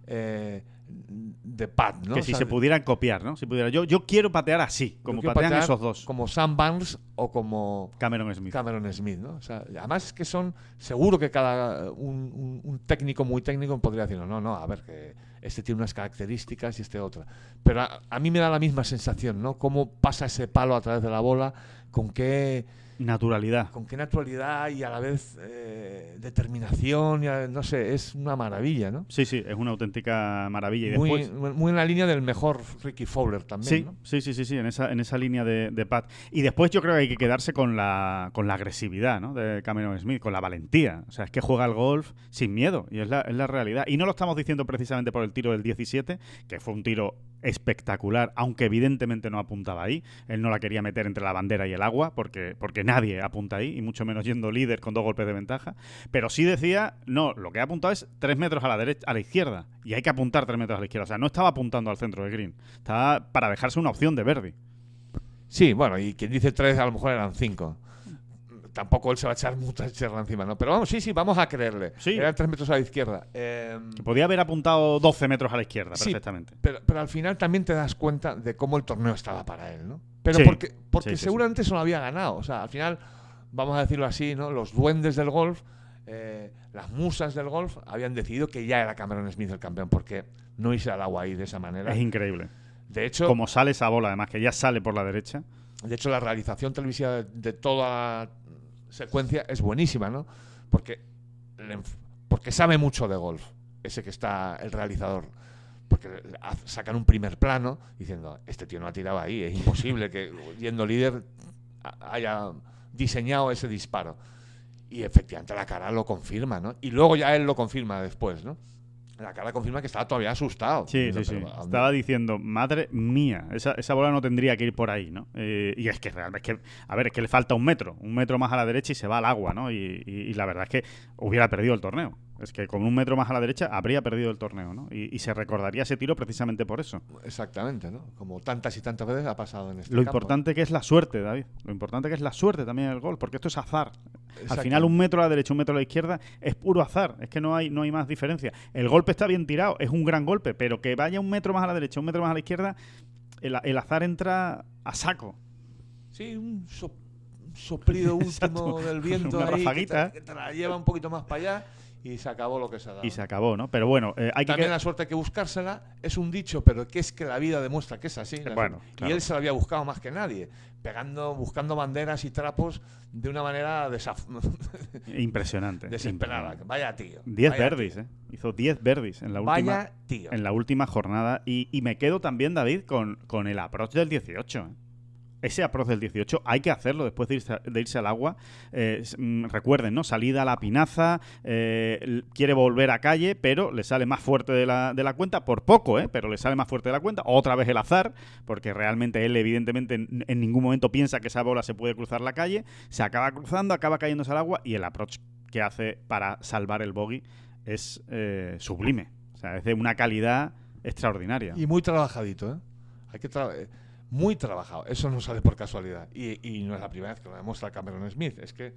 eh, de Pat? ¿no? Que O si sea, se pudieran copiar, ¿no? Si pudiera. Yo, yo quiero patear así, como patean patear esos dos. Como Sam Barnes o como Cameron Smith. Cameron Smith, ¿no? O sea, además es que son, seguro que cada un, un- un técnico muy técnico podría decir, no, no, a ver, que este tiene unas características y este otra. Pero a, a mí me da la misma sensación, ¿no? Cómo pasa ese palo a través de la bola, con qué Naturalidad. con qué naturalidad y a la vez eh, determinación, y a- no sé, es una maravilla, ¿no? Sí, sí, es una auténtica maravilla. Y Muy, después. muy en la línea del mejor Ricky Fowler también, Sí, ¿no? sí, sí, sí, sí, en esa, en esa línea de, de Pat. Y después yo creo que hay que quedarse con la, con la agresividad ¿no? de Cameron Smith, con la valentía. O sea, es que juega al golf sin miedo y es la, es la realidad. Y no lo estamos diciendo precisamente por el tiro del 17, que fue un tiro espectacular, aunque evidentemente no apuntaba ahí. Él no la quería meter entre la bandera y el agua, porque, porque nadie apunta ahí, y mucho menos yendo líder con dos golpes de ventaja. Pero sí decía, no, lo que ha apuntado es tres metros a la derecha, a la izquierda. Y hay que apuntar tres metros a la izquierda. O sea, no estaba apuntando al centro de green. Estaba para dejarse una opción de Verdi. Sí, bueno, y quien dice tres a lo mejor eran cinco. Tampoco él se va a echar mucha tierra encima, ¿no? Pero vamos, sí, sí, vamos a creerle. Sí. Eran tres metros a la izquierda. Em, Que podía haber apuntado 12 metros a la izquierda, Sí, perfectamente. Pero, pero al final también te das cuenta de cómo el torneo estaba para él, ¿no? Pero Sí, porque, porque seguramente se lo había ganado. O sea, al final, vamos a decirlo así, ¿no? Los duendes del golf, eh, las musas del golf, habían decidido que ya era Cameron Smith el campeón, porque no irse al agua ahí de esa manera. Es increíble. De hecho, Como sale esa bola, además, que ya sale por la derecha. de hecho, la realización televisiva de, de toda secuencia es buenísima, ¿no? Porque, porque sabe mucho de golf, ese que está el realizador. Porque sacan un primer plano diciendo, este tío no ha tirado ahí, es imposible que yendo líder haya diseñado ese disparo. Y efectivamente la cara lo confirma, ¿no? Y luego ya él lo confirma después, ¿no? La cara confirma que estaba todavía asustado. Sí, sí, sí. Estaba diciendo, madre mía, esa, esa bola no tendría que ir por ahí, ¿no? Eh, y es que realmente, es que, a ver, es que le falta un metro, un metro más a la derecha y se va al agua, ¿no? Y, y- y la verdad es que hubiera perdido el torneo. Es que con un metro más a la derecha habría perdido el torneo, ¿no? Y, y se recordaría ese tiro precisamente por eso. Exactamente, ¿no? Como tantas y tantas veces ha pasado en este Lo campo. importante que es la suerte, David. Lo importante que es la suerte también en el gol, porque esto es azar. Al final un metro a la derecha, un metro a la izquierda es puro azar. Es que no hay, no hay más diferencia. El golpe está bien tirado, es un gran golpe, pero que vaya un metro más a la derecha, un metro más a la izquierda, el, el azar entra a saco. Sí, un, so- un soplido último Exacto. del viento Una ahí que te, que te la lleva un poquito más para allá y se acabó lo que se ha dado. Y se acabó, ¿no? Pero bueno, eh, hay que... También la suerte hay que buscársela es un dicho, pero que es que la vida demuestra que es así. La- Bueno, claro. Y él se la había buscado más que nadie, pegando, buscando banderas y trapos de una manera desaf- Impresionante. desesperada. impresionante. Vaya tío. 10 vaya verdis, tío. ¿eh? Hizo 10 verdis en la última, Vaya tío. en la última jornada. Y, y me quedo también, David, con, con el approach del 18. ¿eh? Ese approach del 18 hay que hacerlo después de irse, al agua. Eh, mm, recuerden, ¿no? Salida a la pinaza, eh, quiere volver a calle, pero le sale más fuerte de la, de la cuenta, por poco, ¿eh? Pero le sale más fuerte de la cuenta. Otra vez el azar, porque realmente él, evidentemente, en, en ningún momento piensa que esa bola se puede cruzar la calle. Se acaba cruzando, acaba cayéndose al agua y el approach que hace para salvar el bogey es eh, sublime. O sea, es de una calidad extraordinaria. Y muy trabajadito, ¿eh? Hay que tra- eh, muy trabajado. Eso no sale por casualidad. Y, y no es la primera vez que lo demuestra Cameron Smith. Es que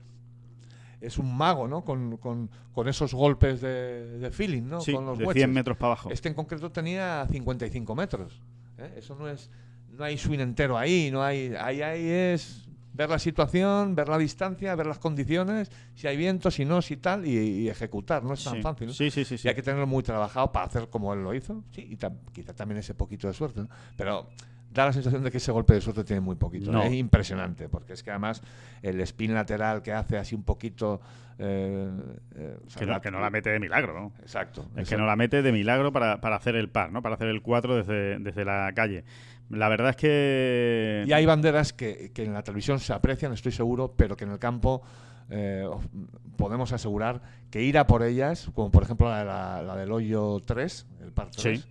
es un mago, ¿no? Con, con- con esos golpes de, de feeling, ¿no? Sí, con los de wedges. 100 metros para abajo. Este en concreto tenía 55 metros. ¿eh? Eso no es. No hay swing entero ahí. No hay. Ahí, ahí es ver la situación, ver la distancia, ver las condiciones, si hay viento, si no, si tal, y, y ejecutar. No es tan sí. fácil. ¿no? sí, sí, sí, sí. Y hay que tenerlo muy trabajado para hacer como él lo hizo. Sí, y quizá también ese poquito de suerte. ¿no? Pero da la sensación de que ese golpe de suerte tiene muy poquito. No. Es impresionante, porque es que además el spin lateral que hace así un poquito. eh, eh, o sea, Que no, que no la mete de milagro, ¿no? Exacto. Es que no la mete de milagro para, para hacer el par, ¿no? Para hacer el 4 desde, desde la calle. La verdad es que... Y hay banderas que, que en la televisión se aprecian, estoy seguro, pero que en el campo eh, podemos asegurar que ir a por ellas, como por ejemplo la, de la- la del hoyo 3, el par 3, Sí.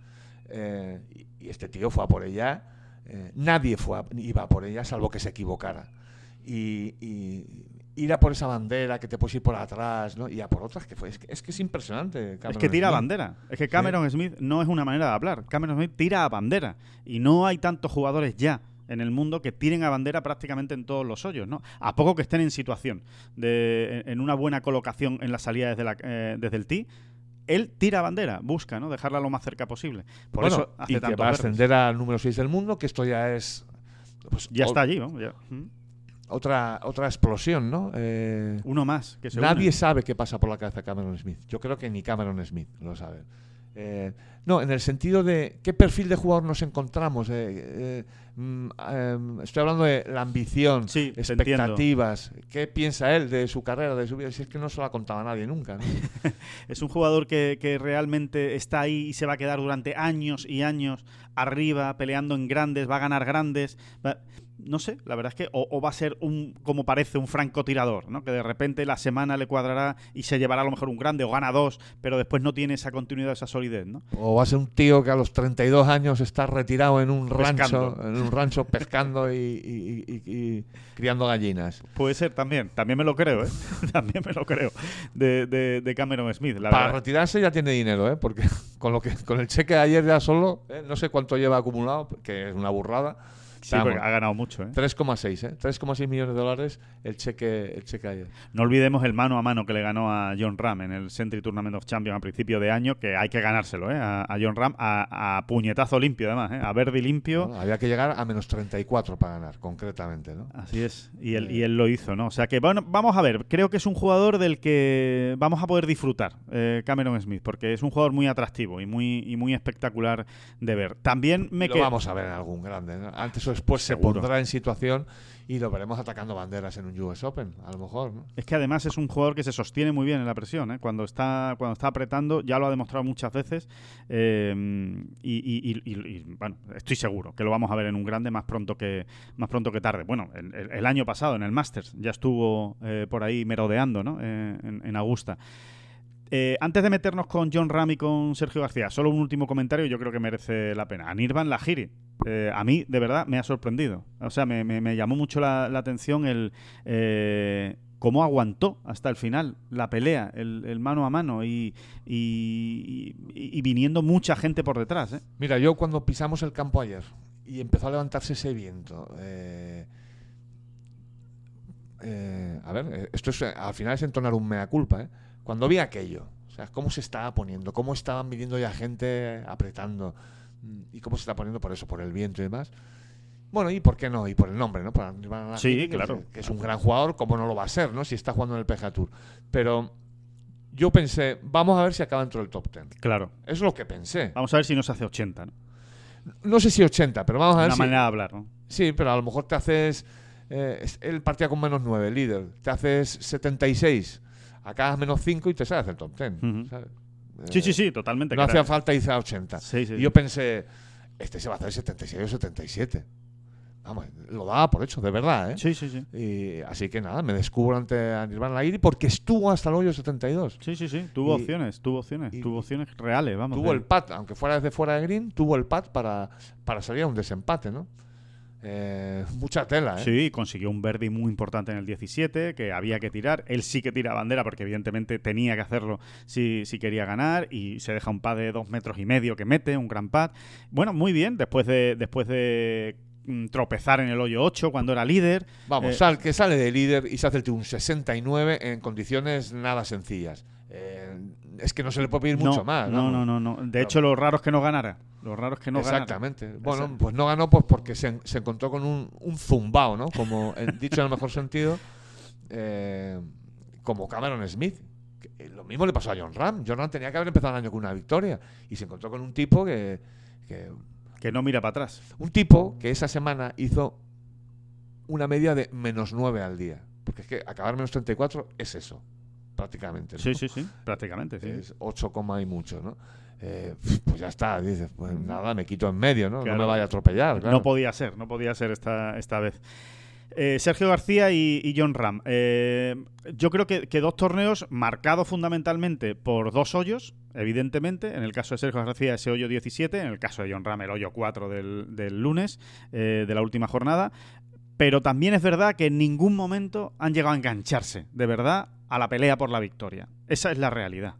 eh, y, y este tío fue a por ella, eh, nadie fue a- iba por ella salvo que se equivocara. Y, y ir a por esa bandera, que te puedes ir por atrás, ¿no? y a por otras, que fue, es, que, es que es impresionante. Es que tira Smith. bandera. Es que Cameron Smith no es una manera de hablar. Cameron Smith tira a bandera. Y no hay tantos jugadores ya en el mundo que tiren a bandera prácticamente en todos los hoyos, ¿no? A poco que estén en situación de en- en una buena colocación en la salida desde, la, eh, desde el tee, él tira bandera, busca, ¿no? Dejarla lo más cerca posible. Por Bueno, eso hace y que tantos va a ascender al número 6 del mundo, que esto ya es... pues, Ya está allí, ¿no? Ya. Mm. otra, otra explosión, ¿no? Eh, Uno más que se nadie une. sabe qué pasa por la cabeza de Cameron Smith. Yo creo que ni Cameron Smith lo sabe. Eh, no, en el sentido de qué perfil de jugador nos encontramos. Eh, eh, mm, estoy hablando de la ambición, Sí, expectativas. ¿Qué piensa él de su carrera, de su vida? Si es que no se lo ha contado a nadie nunca. ¿no? Es un jugador que, que realmente está ahí y se va a quedar durante años y años arriba, peleando en grandes, va a ganar grandes. va- no sé, la verdad es que o, o va a ser un, como parece, un francotirador, ¿no? Que de repente la semana le cuadrará y se llevará a lo mejor un grande o gana dos, pero después no tiene esa continuidad, esa solidez, ¿no? O va a ser un tío que a los 32 años está retirado en un rancho, en un rancho pescando y, y- y- y criando gallinas. Puede ser también, también me lo creo, ¿eh? también me lo creo, de, de- de Cameron Smith, la Para verdad. retirarse ya tiene dinero, ¿eh? Porque con lo que con el cheque de ayer ya solo, ¿eh? no sé cuánto lleva acumulado, que es una burrada. Sí, Vamos, porque ha ganado mucho, ¿eh? 3,6, ¿eh? 3,6 millones de dólares el cheque, el cheque ayer. No olvidemos el mano a mano que le ganó a John Ram en el Century Tournament of Champions a principio de año, que hay que ganárselo, ¿eh? A, a John Ram, a, a puñetazo limpio además, ¿eh? A verde limpio. Bueno, había que llegar a menos 34 para ganar, concretamente, ¿no? Así es, y él, y él lo hizo, ¿no? O sea que, bueno, vamos a ver, creo que es un jugador del que vamos a poder disfrutar, eh, Cameron Smith, porque es un jugador muy atractivo y muy, y muy espectacular de ver. También me lo quedo... vamos a ver en algún grande. ¿no? Antes después se pondrá en situación y lo veremos atacando banderas en un US Open, a lo mejor. ¿no? Es que además es un jugador que se sostiene muy bien en la presión. ¿eh? Cuando, está, cuando está apretando, ya lo ha demostrado muchas veces. eh, y, y- y- y- y, bueno, estoy seguro que lo vamos a ver en un grande más pronto que, más pronto que tarde. Bueno, el, año pasado en el Masters ya estuvo eh, por ahí merodeando ¿no? Eh, en, en Augusta. Eh, antes de meternos con John Ram y con Sergio García, solo un último comentario, yo creo que merece la pena. Anirban Lahiri, eh, a mí de verdad me ha sorprendido. O sea, me, llamó mucho la, atención el eh, cómo aguantó hasta el final la pelea, el, mano a mano y, y- y- y viniendo mucha gente por detrás. ¿eh? Mira, yo cuando pisamos el campo ayer y empezó a levantarse ese viento, eh, eh, a ver, eh, esto es, eh, al final es entonar un mea culpa, ¿eh? Cuando vi aquello, o sea, cómo se estaba poniendo, cómo estaban viniendo ya gente apretando mm, y cómo se está poniendo por eso, por el viento y demás. Bueno, y por qué no, y por el nombre, ¿no? Por Sí, es- claro. Que es un gran jugador, ¿cómo no lo va a ser, ¿no? Si está jugando en el PGA Tour. Pero yo pensé, vamos a ver si acaba dentro del top 10. Claro. Es lo que pensé. Vamos a ver si nos hace 80. ¿no? No sé si 80, pero vamos a ver Una si... manera de hablar. ¿no? Sí, pero a lo mejor te haces. eh, él partía con menos 9, líder. Te haces 76. Acá menos 5 y te sales del top 10. Ujú. ¿sabes? Sí, Eh, sí, sí, totalmente. No hacía falta irse a 80. Sí, sí, y sí. yo pensé, este se va a hacer 76 o 77. Vamos, lo daba por hecho, de verdad, ¿eh? Sí, sí, sí. Y, así que nada, me descubro ante Anirban Lahiri porque estuvo hasta el hoyo 72. Sí, sí, sí. Tuvo Y- opciones, tuvo opciones, tuvo opciones reales, vamos. tuvo el pat, aunque fuera desde fuera de green, tuvo el pat para, para salir a un desempate, ¿no? Eh, mucha tela, ¿eh? Sí, consiguió un verde muy importante en el 17, que había que tirar. Él sí que tira bandera, porque evidentemente tenía que hacerlo si, si quería ganar, y se deja un pad de dos metros y medio que mete, un gran pad. Bueno, muy bien, después de, después de mm, tropezar en el hoyo 8 cuando era líder. Vamos, Eh, sal, que sale de líder y se hace el tío un 69 en condiciones nada sencillas. Eh, es que no se le puede pedir mucho no, más. No, no, no, no. De hecho, lo raro es que no ganara. Lo raro es que no ganara. Exactamente. Bueno, pues no ganó pues porque se, se encontró con un, un zumbao, ¿no? Como dicho en el mejor sentido, eh, como Cameron Smith. Eh, Lo mismo le pasó a John Ram. John Ram tenía que haber empezado el año con una victoria y se encontró con un tipo que, que Que no mira para atrás. un tipo que esa semana hizo una media de menos 9 al día. Porque es que acabar menos 34 es eso, prácticamente. ¿no? Sí, sí, sí. Prácticamente, sí. Es 8, coma y mucho, ¿no? Eh, pues ya está, dices, pues nada, me quito en medio, ¿no? Claro. No me vaya a atropellar. claro. No podía ser, no podía ser esta, esta vez. Eh, Sergio García y, y John Ram. Eh, yo creo que, que dos torneos marcados fundamentalmente por dos hoyos, evidentemente. En el caso de Sergio García, ese hoyo 17. En el caso de John Ram, el hoyo 4 del, del lunes, eh, de la última jornada. Pero también es verdad que en ningún momento han llegado a engancharse, de verdad, a la pelea por la victoria. Esa es la realidad.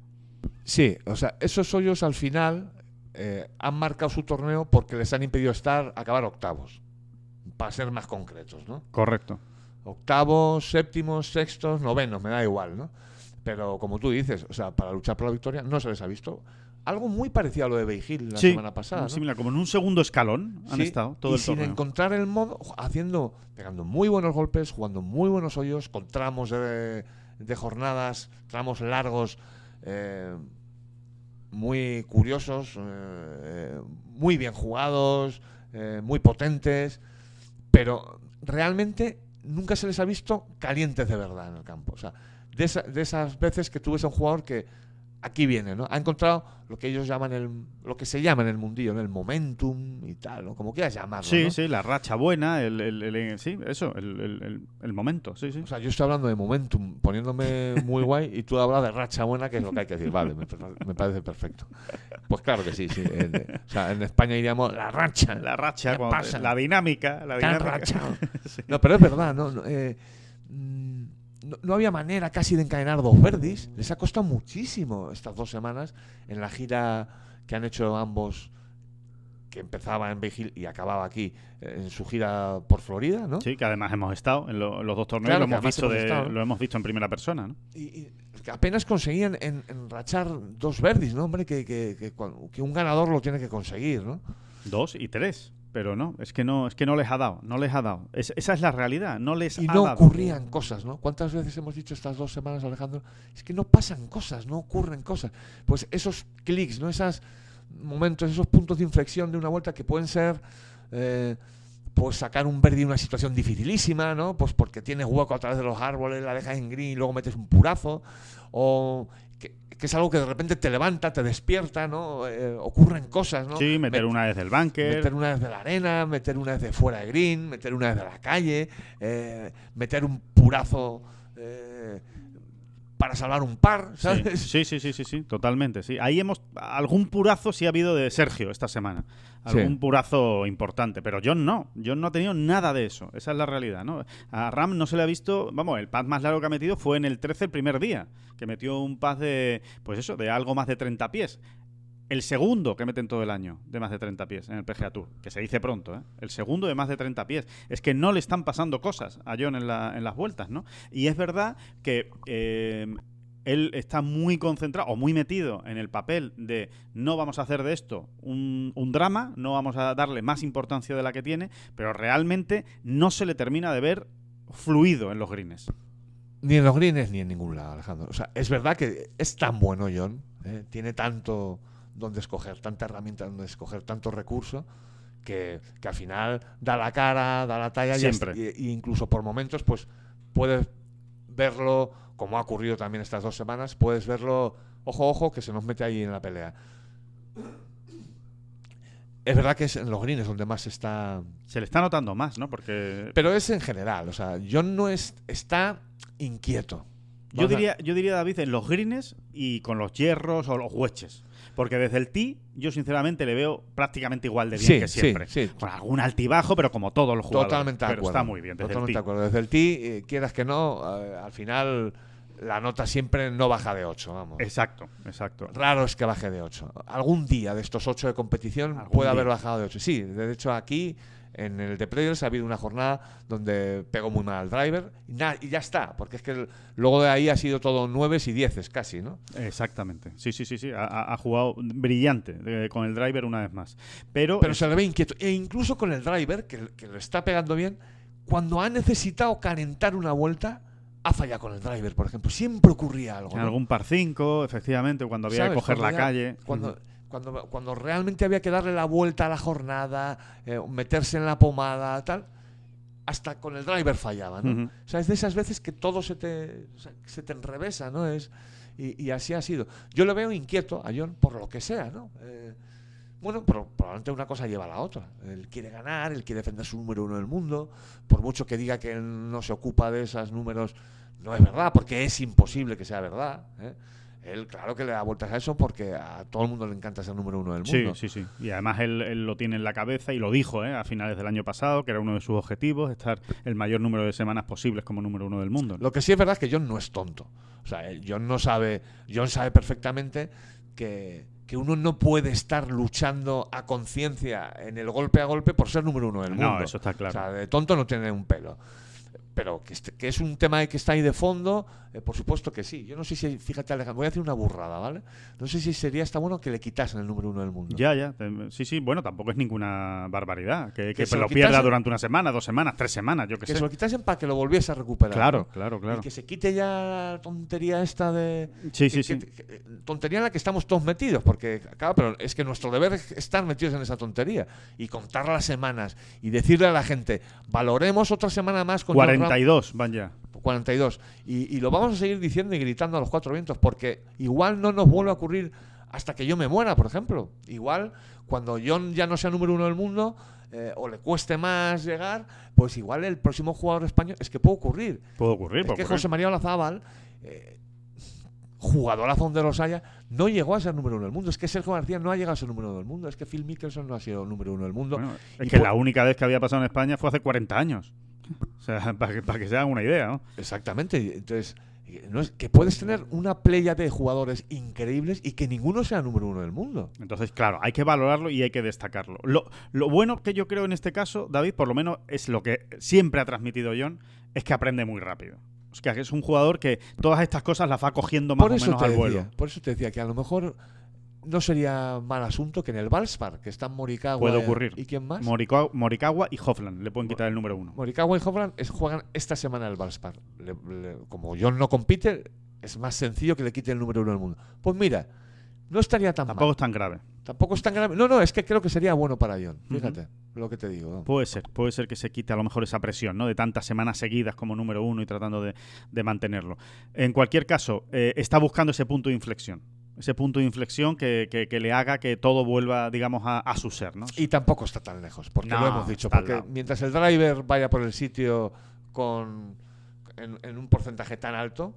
Sí, o sea, esos hoyos al final eh, han marcado su torneo porque les han impedido estar, acabar octavos. Para ser más concretos, ¿no? Correcto. octavos, séptimos, sextos, novenos, me da igual, ¿no? Pero como tú dices, o sea, para luchar por la victoria no se les ha visto. Algo muy parecido a lo de Hill la sí, semana pasada. muy ¿no? similar, como en un segundo escalón han Sí, estado todo y el sin torneo. encontrar el modo, haciendo, pegando muy buenos golpes, jugando muy buenos hoyos, con tramos de, de jornadas, tramos largos, eh, muy curiosos, eh, eh, muy bien jugados, eh, muy potentes, pero realmente nunca se les ha visto calientes de verdad en el campo. O sea, de, esa- de esas veces que tú ves a un jugador que aquí viene, ¿no? Ha encontrado lo que ellos llaman el, lo que se llama en el mundillo, ¿no? El momentum y tal, ¿no? Como quieras llamarlo, Sí, ¿no? sí, la racha buena, el, el- el- sí, eso, el, el- el- el momento, sí, sí. O sea, yo estoy hablando de momentum, poniéndome muy guay, y tú hablas de racha buena, que es lo que hay que decir. Vale, me, me parece perfecto. Pues claro que sí, sí. En, o sea, en España diríamos la racha. La racha, la dinámica, la dinámica. rachado. No, pero es verdad, no, no, eh, mm, no, no había manera casi de encadenar dos verdis. Les ha costado muchísimo estas dos semanas en la gira que han hecho ambos, que empezaba en Hill y acababa aquí, eh, en su gira por Florida, ¿no? Sí, que además hemos estado en, lo- en los dos torneos, Claro, lo, hemos visto hemos de- estado, ¿no? lo hemos visto en primera persona, ¿no? y, apenas conseguían en, enrachar dos verdis, ¿no? Hombre, que, que, que que un ganador lo tiene que conseguir, ¿no? Dos y tres. Pero no, es que no, es que no les ha dado, no les ha dado. Es- esa es la realidad, no les Y ha no dado. ocurrían cosas, ¿no? ¿Cuántas veces hemos dicho estas dos semanas, Alejandro? Es que no pasan cosas, no ocurren cosas. Pues esos clics, ¿no? Esos momentos, esos puntos de inflexión de una vuelta que pueden ser eh, pues sacar un verde en una situación dificilísima, ¿no? Pues porque tienes hueco a través de los árboles, la dejas en green y luego metes un purazo, o que, que es algo que de repente te levanta, te despierta, ¿no? Eh, ocurren cosas, ¿no? Sí, meter Met- una vez del bunker. Meter una vez de la arena, meter una vez de fuera de green, meter una vez de la calle, eh, meter un purazo eh, para salvar un par, Sí, ¿sabes? sí, sí, sí, sí, sí, totalmente, sí. Ahí hemos algún purazo sí ha habido de Sergio esta semana. Algún Sí. purazo importante, pero John no. John no ha tenido nada de eso. Esa es la realidad, ¿no? A Ram no se le ha visto, vamos, el pad más largo que ha metido fue en el 13 el primer día, que metió un pad de pues eso, de algo más de 30 pies. El segundo que mete en todo el año de más de 30 pies en el PGA Tour, que se dice pronto, ¿eh? El segundo de más de 30 pies. Es que no le están pasando cosas a John en, la- en las vueltas, ¿no? Y es verdad que eh, él está muy concentrado o muy metido en el papel de no vamos a hacer de esto un, un drama, no vamos a darle más importancia de la que tiene, pero realmente no se le termina de ver fluido en los greens. Ni en los greens ni en ningún lado, Alejandro. O sea, es verdad que es tan bueno John, ¿eh? tiene tanto donde escoger, tanta herramienta donde escoger, tanto recurso, que, que al final da la cara, da la talla y Siempre. y, y incluso por momentos, pues puedes verlo, como ha ocurrido también estas dos semanas, puedes verlo ojo ojo que se nos mete ahí en la pelea. Es verdad que es en los greens donde más está Se le está notando más, ¿no? Porque pero es en general, o sea, John no es, está inquieto. Yo diría, yo diría, David, en los greens y con los hierros o los hueches. Porque desde el tee, yo sinceramente le veo prácticamente igual de bien Sí, que sí, siempre. sí. Con algún altibajo, pero como todos los jugadores. Totalmente de pero acuerdo. está muy bien desde Totalmente de el tee. acuerdo. Desde el tee, eh, quieras que no, eh, al final la nota siempre no baja de 8, vamos. Exacto, exacto. Raro es que baje de 8. Algún día de estos 8 de competición puede haber bajado de 8. Sí, de hecho aquí en el de Players ha habido una jornada donde pegó muy mal al driver y, na- y ya está, porque es que el- luego de ahí ha sido todo 9 y 10 casi, ¿no? Exactamente. Sí, sí, sí, sí. Ha, jugado brillante eh, con el driver una vez más. Pero, Pero es- se le ve inquieto. E incluso con el driver, que, que lo está pegando bien, cuando ha necesitado calentar una vuelta, ha fallado con el driver, por ejemplo. Siempre ocurría algo. en ¿no? algún par 5, efectivamente, cuando había que coger Cuando la ya- calle. Cuando. Cuando, cuando realmente había que darle la vuelta a la jornada, eh, meterse en la pomada, tal, hasta con el driver fallaba, ¿no? Ujú. O sea, es de esas veces que todo se te, se te enrevesa, ¿no? Es, y, y así ha sido. Yo lo veo inquieto a John por lo que sea, ¿no? Eh, bueno, pero probablemente una cosa lleva a la otra. Él quiere ganar, él quiere defender su número uno del mundo. Por mucho que diga que él no se ocupa de esos números, no es verdad, porque es imposible que sea verdad. ¿eh? Él, claro que le da vueltas a eso porque a todo el mundo le encanta ser número uno del Sí, mundo. sí, sí. Y además él, él lo tiene en la cabeza y lo dijo ¿eh? a finales del año pasado, que era uno de sus objetivos, estar el mayor número de semanas posibles como número uno del mundo. Lo que sí es verdad es que John no es tonto. O sea, él- John no sabe, John sabe perfectamente que, que uno no puede estar luchando a conciencia en el golpe a golpe por ser número uno del No, mundo. eso está claro. O sea, de tonto no tiene un pelo. Pero que, este- que es un tema que está ahí de fondo, eh, por supuesto que sí. Yo no sé si, fíjate Alejandro, voy a hacer una burrada, ¿vale? No sé si sería está bueno que le quitasen el número uno del mundo. Ya, ya. te- Sí, sí. Bueno, tampoco es ninguna barbaridad. Que, que se lo lo pierda durante una semana, dos semanas, tres semanas, yo qué que sé. se lo quitasen para que lo volviese a recuperar. Claro, ¿no? claro, claro. Y que se quite ya la tontería esta de... Sí, que- sí, que- sí. que- tontería en la que estamos todos metidos, porque, claro, pero es que nuestro deber es estar metidos en esa tontería y contar las semanas y decirle a la gente, valoremos otra semana más con John Ram- 42 van ya. 42. Y, y lo vamos a seguir diciendo y gritando a los cuatro vientos, porque igual no nos vuelve a ocurrir hasta que yo me muera, por ejemplo. Igual, cuando John ya no sea número uno del mundo, eh, o le cueste más llegar, pues igual el próximo jugador español, es que puede ocurrir. Puede ocurrir, Es puede que ocurrir. José María Olazábal, eh, jugadorazo donde los haya, no llegó a ser número uno del mundo. Es que Sergio García no ha llegado a ser número uno del mundo. Es que Phil Mickelson no ha sido número uno del mundo. Bueno, es Y que la única vez que había pasado en España fue hace 40 años. O sea, para que, para que se hagan una idea, ¿no? Exactamente. Entonces, no es, que puedes tener una playa de jugadores increíbles y que ninguno sea número uno del mundo. Entonces, claro, hay que valorarlo y hay que destacarlo. Lo, lo bueno que yo creo en este caso, David, por lo menos es lo que siempre ha transmitido John, es que aprende muy rápido. O sea, que es un jugador que todas estas cosas las va cogiendo más Por o menos al decía, vuelo. por eso te decía que a lo mejor no sería mal asunto que en el Valspar, que están Morikawa Puede ocurrir. y quién más, Morikawa, Morikawa y Hofland le pueden quitar el número uno. Morikawa y Hovland es, juegan esta semana el Valspar. Le- le- como John no compite, es más sencillo que le quite el número uno del mundo. Pues mira, no estaría tan Tampoco mal. es tan grave. Tampoco es tan grave. No, no, es que creo que sería bueno para John. Fíjate lo que te digo. ¿no? Puede ser, puede ser que se quite a lo mejor esa presión, ¿no? De tantas semanas seguidas como número uno y tratando de, de mantenerlo. En cualquier caso, eh, está buscando ese punto de inflexión. Ese punto de inflexión que, que- que le haga que todo vuelva, digamos, a, a su ser, ¿no? Y tampoco está tan lejos, porque No, lo hemos dicho. Porque mientras el driver vaya por el sitio con en, en un porcentaje tan alto,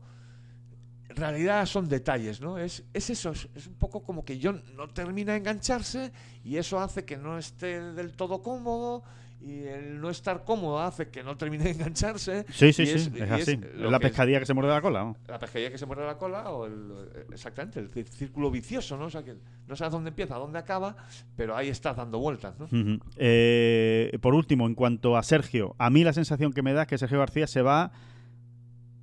en realidad son detalles, ¿no? Es, es eso, es, es un poco como que John no termina de engancharse y eso hace que no esté del todo cómodo y el no estar cómodo hace que no termine de engancharse. Sí, sí, y sí, es, así. Es la es pescadilla que se muerde la cola. ¿no? la pescadilla que se muerde la cola o el, exactamente el círculo vicioso, ¿no? O sea que no sabes dónde empieza, dónde acaba, pero ahí estás dando vueltas, ¿no? Eh, por último, en cuanto a Sergio, a mí la sensación que me da es que Sergio García se va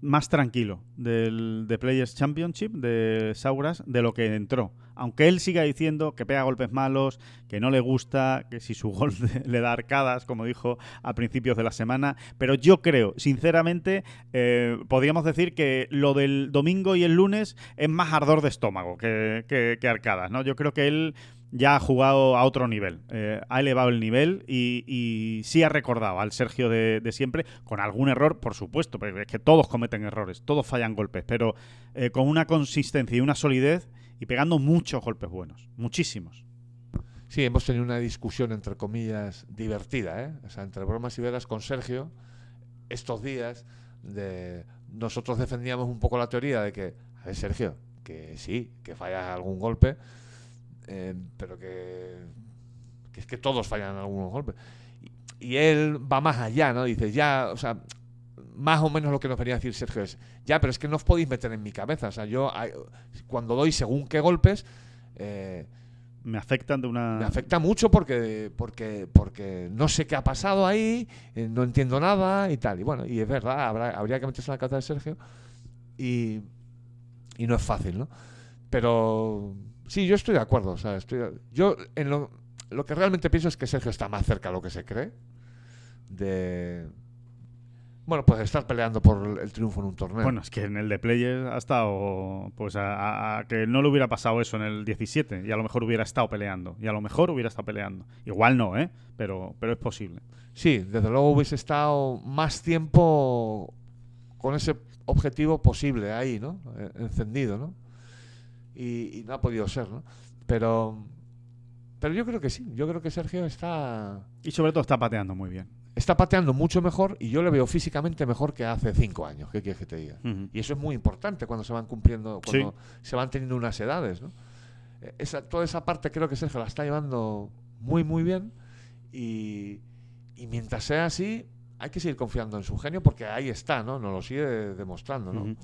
más tranquilo del de Players Championship de Sauras de lo que entró. Aunque él siga diciendo que pega golpes malos, que no le gusta, que si su gol le da arcadas, como dijo a principios de la semana. Pero yo creo, sinceramente, eh, podríamos decir que lo del domingo y el lunes es más ardor de estómago que, que- que arcadas. ¿no? Yo creo que él ya ha jugado a otro nivel, eh, ha elevado el nivel y, sí ha recordado al Sergio de, de siempre, con algún error, por supuesto, porque es que todos cometen errores, todos fallan golpes, pero eh, con una consistencia y una solidez y pegando muchos golpes buenos, muchísimos. Sí, hemos tenido una discusión, entre comillas, divertida, ¿eh? O sea, entre bromas y veras con Sergio estos días. De, nosotros defendíamos un poco la teoría de que, a ver, Sergio, que sí, que fallas algún golpe, eh, pero que, que es que todos fallan algunos golpes. Y, y él va más allá, ¿no? Dice, ya, o sea, más o menos lo que nos venía a decir Sergio es, ya, pero es que no os podéis meter en mi cabeza. O sea, yo cuando doy según qué golpes, eh, Me afectan de una... me afecta mucho porque, porque, porque no sé qué ha pasado ahí, eh, no entiendo nada y tal. Y bueno, y es verdad, habrá- habría que meterse en la cabeza de Sergio y, y no es fácil, ¿no? Pero sí, yo estoy de acuerdo. O sea, estoy, yo en lo, lo que realmente pienso es que Sergio está más cerca de lo que se cree de... Bueno, pues estar peleando por el triunfo en un torneo. Bueno, es que en el de Players ha estado, pues a, a- a que no le hubiera pasado eso en el 17 y a lo mejor hubiera estado peleando y a lo mejor hubiera estado peleando. Igual no, ¿eh? Pero, pero es posible. Sí, desde luego hubiese estado más tiempo con ese objetivo posible ahí, ¿no? Eh, Encendido, ¿no? Y, y no ha podido ser, ¿no? Pero, pero yo creo que sí. Yo creo que Sergio está, Y sobre todo está pateando muy bien. está pateando mucho mejor y yo le veo físicamente mejor que hace cinco años. ¿Qué quieres que te diga? Y eso es muy importante cuando se van cumpliendo, cuando se van teniendo unas edades, ¿no? Eh, Esa, toda esa parte creo que Sergio la está llevando muy, muy bien y, y mientras sea así, hay que seguir confiando en su genio porque ahí está, ¿no? Nos lo sigue demostrando, ¿no?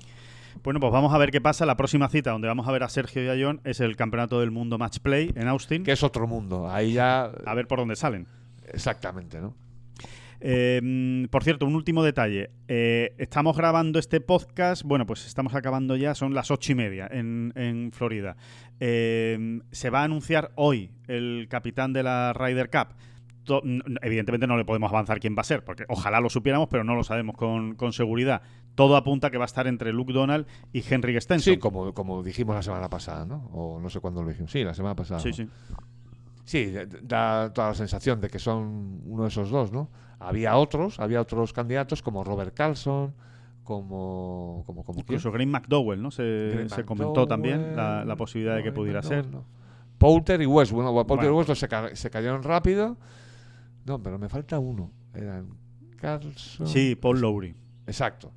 Bueno, pues vamos a ver qué pasa. La próxima cita donde vamos a ver a Sergio y a John es el Campeonato del Mundo Match Play en Austin. Que es otro mundo. Ahí ya... A ver por dónde salen. Exactamente, ¿no? Eh, por cierto, un último detalle. Eh, estamos grabando este podcast, bueno, pues estamos acabando ya, son las ocho y media en, en Florida. Eh, se va a anunciar hoy el capitán de la Ryder Cup. To- Evidentemente no le podemos avanzar quién va a ser, porque ojalá lo supiéramos, pero no lo sabemos con, con seguridad. Todo apunta que va a estar entre Luke Donald y Henrik Stenson. Sí, como, como dijimos la semana pasada, ¿no? O no sé cuándo lo dijimos. Sí, la semana pasada. sí, ¿no? sí. Sí, da- da toda la sensación de que son uno de esos dos, ¿no? Había otros, había otros candidatos como Robert Carlson, como... como. Incluso Graham McDowell, ¿no? Se, comentó también la, posibilidad de que pudiera McDowell, ser. no. Poulter y West. Bueno, Poulter Bueno. y West se, ca- se cayeron rápido. No, pero me falta uno. Eran Carlson... Sí, Paul Lowry. Exacto.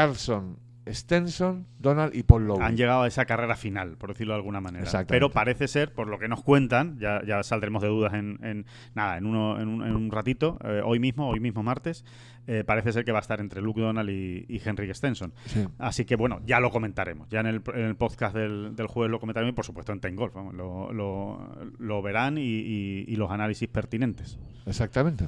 Carlson, Stenson, Donald y Paul Lowry. han llegado a esa carrera final, por decirlo de alguna manera. Pero parece ser, por lo que nos cuentan, ya, ya saldremos de dudas en, en- nada, en, uno, en, un, en un ratito, eh, hoy mismo, hoy mismo martes, eh, parece ser que va a estar entre Luke Donald y, y Henrik Stenson. Sí. Así que bueno, ya lo comentaremos. Ya en el, en el podcast del, del jueves lo comentaremos y por supuesto en Tengolf. lo, lo- lo verán y, y- y los análisis pertinentes. Exactamente.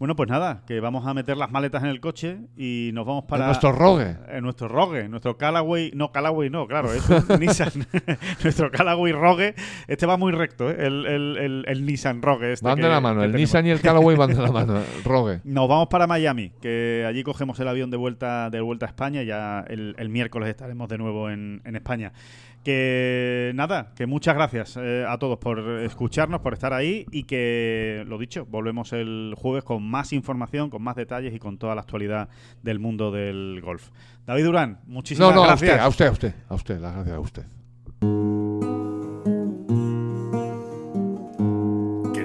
Bueno, pues nada, que vamos a meter las maletas en el coche y nos vamos para... En nuestro rogue. En nuestro rogue, nuestro Callaway... No, Callaway no, claro, es un Nissan. nuestro Callaway rogue. Este va muy recto, ¿eh? el, el- el- el Nissan rogue. Este Van de que- la mano, el tenemos. Nissan y el Callaway van de la mano, rogue. Nos vamos para Miami, que allí cogemos el avión de vuelta de vuelta a España. Ya el, el miércoles estaremos de nuevo en, en España. Que nada, que muchas gracias eh, a todos por escucharnos, por estar ahí y que, lo dicho, volvemos el jueves con más información, con más detalles y con toda la actualidad del mundo del golf. David Durán, muchísimas No, no, a gracias. usted, a usted, a usted, a usted, las gracias a usted.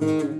thank you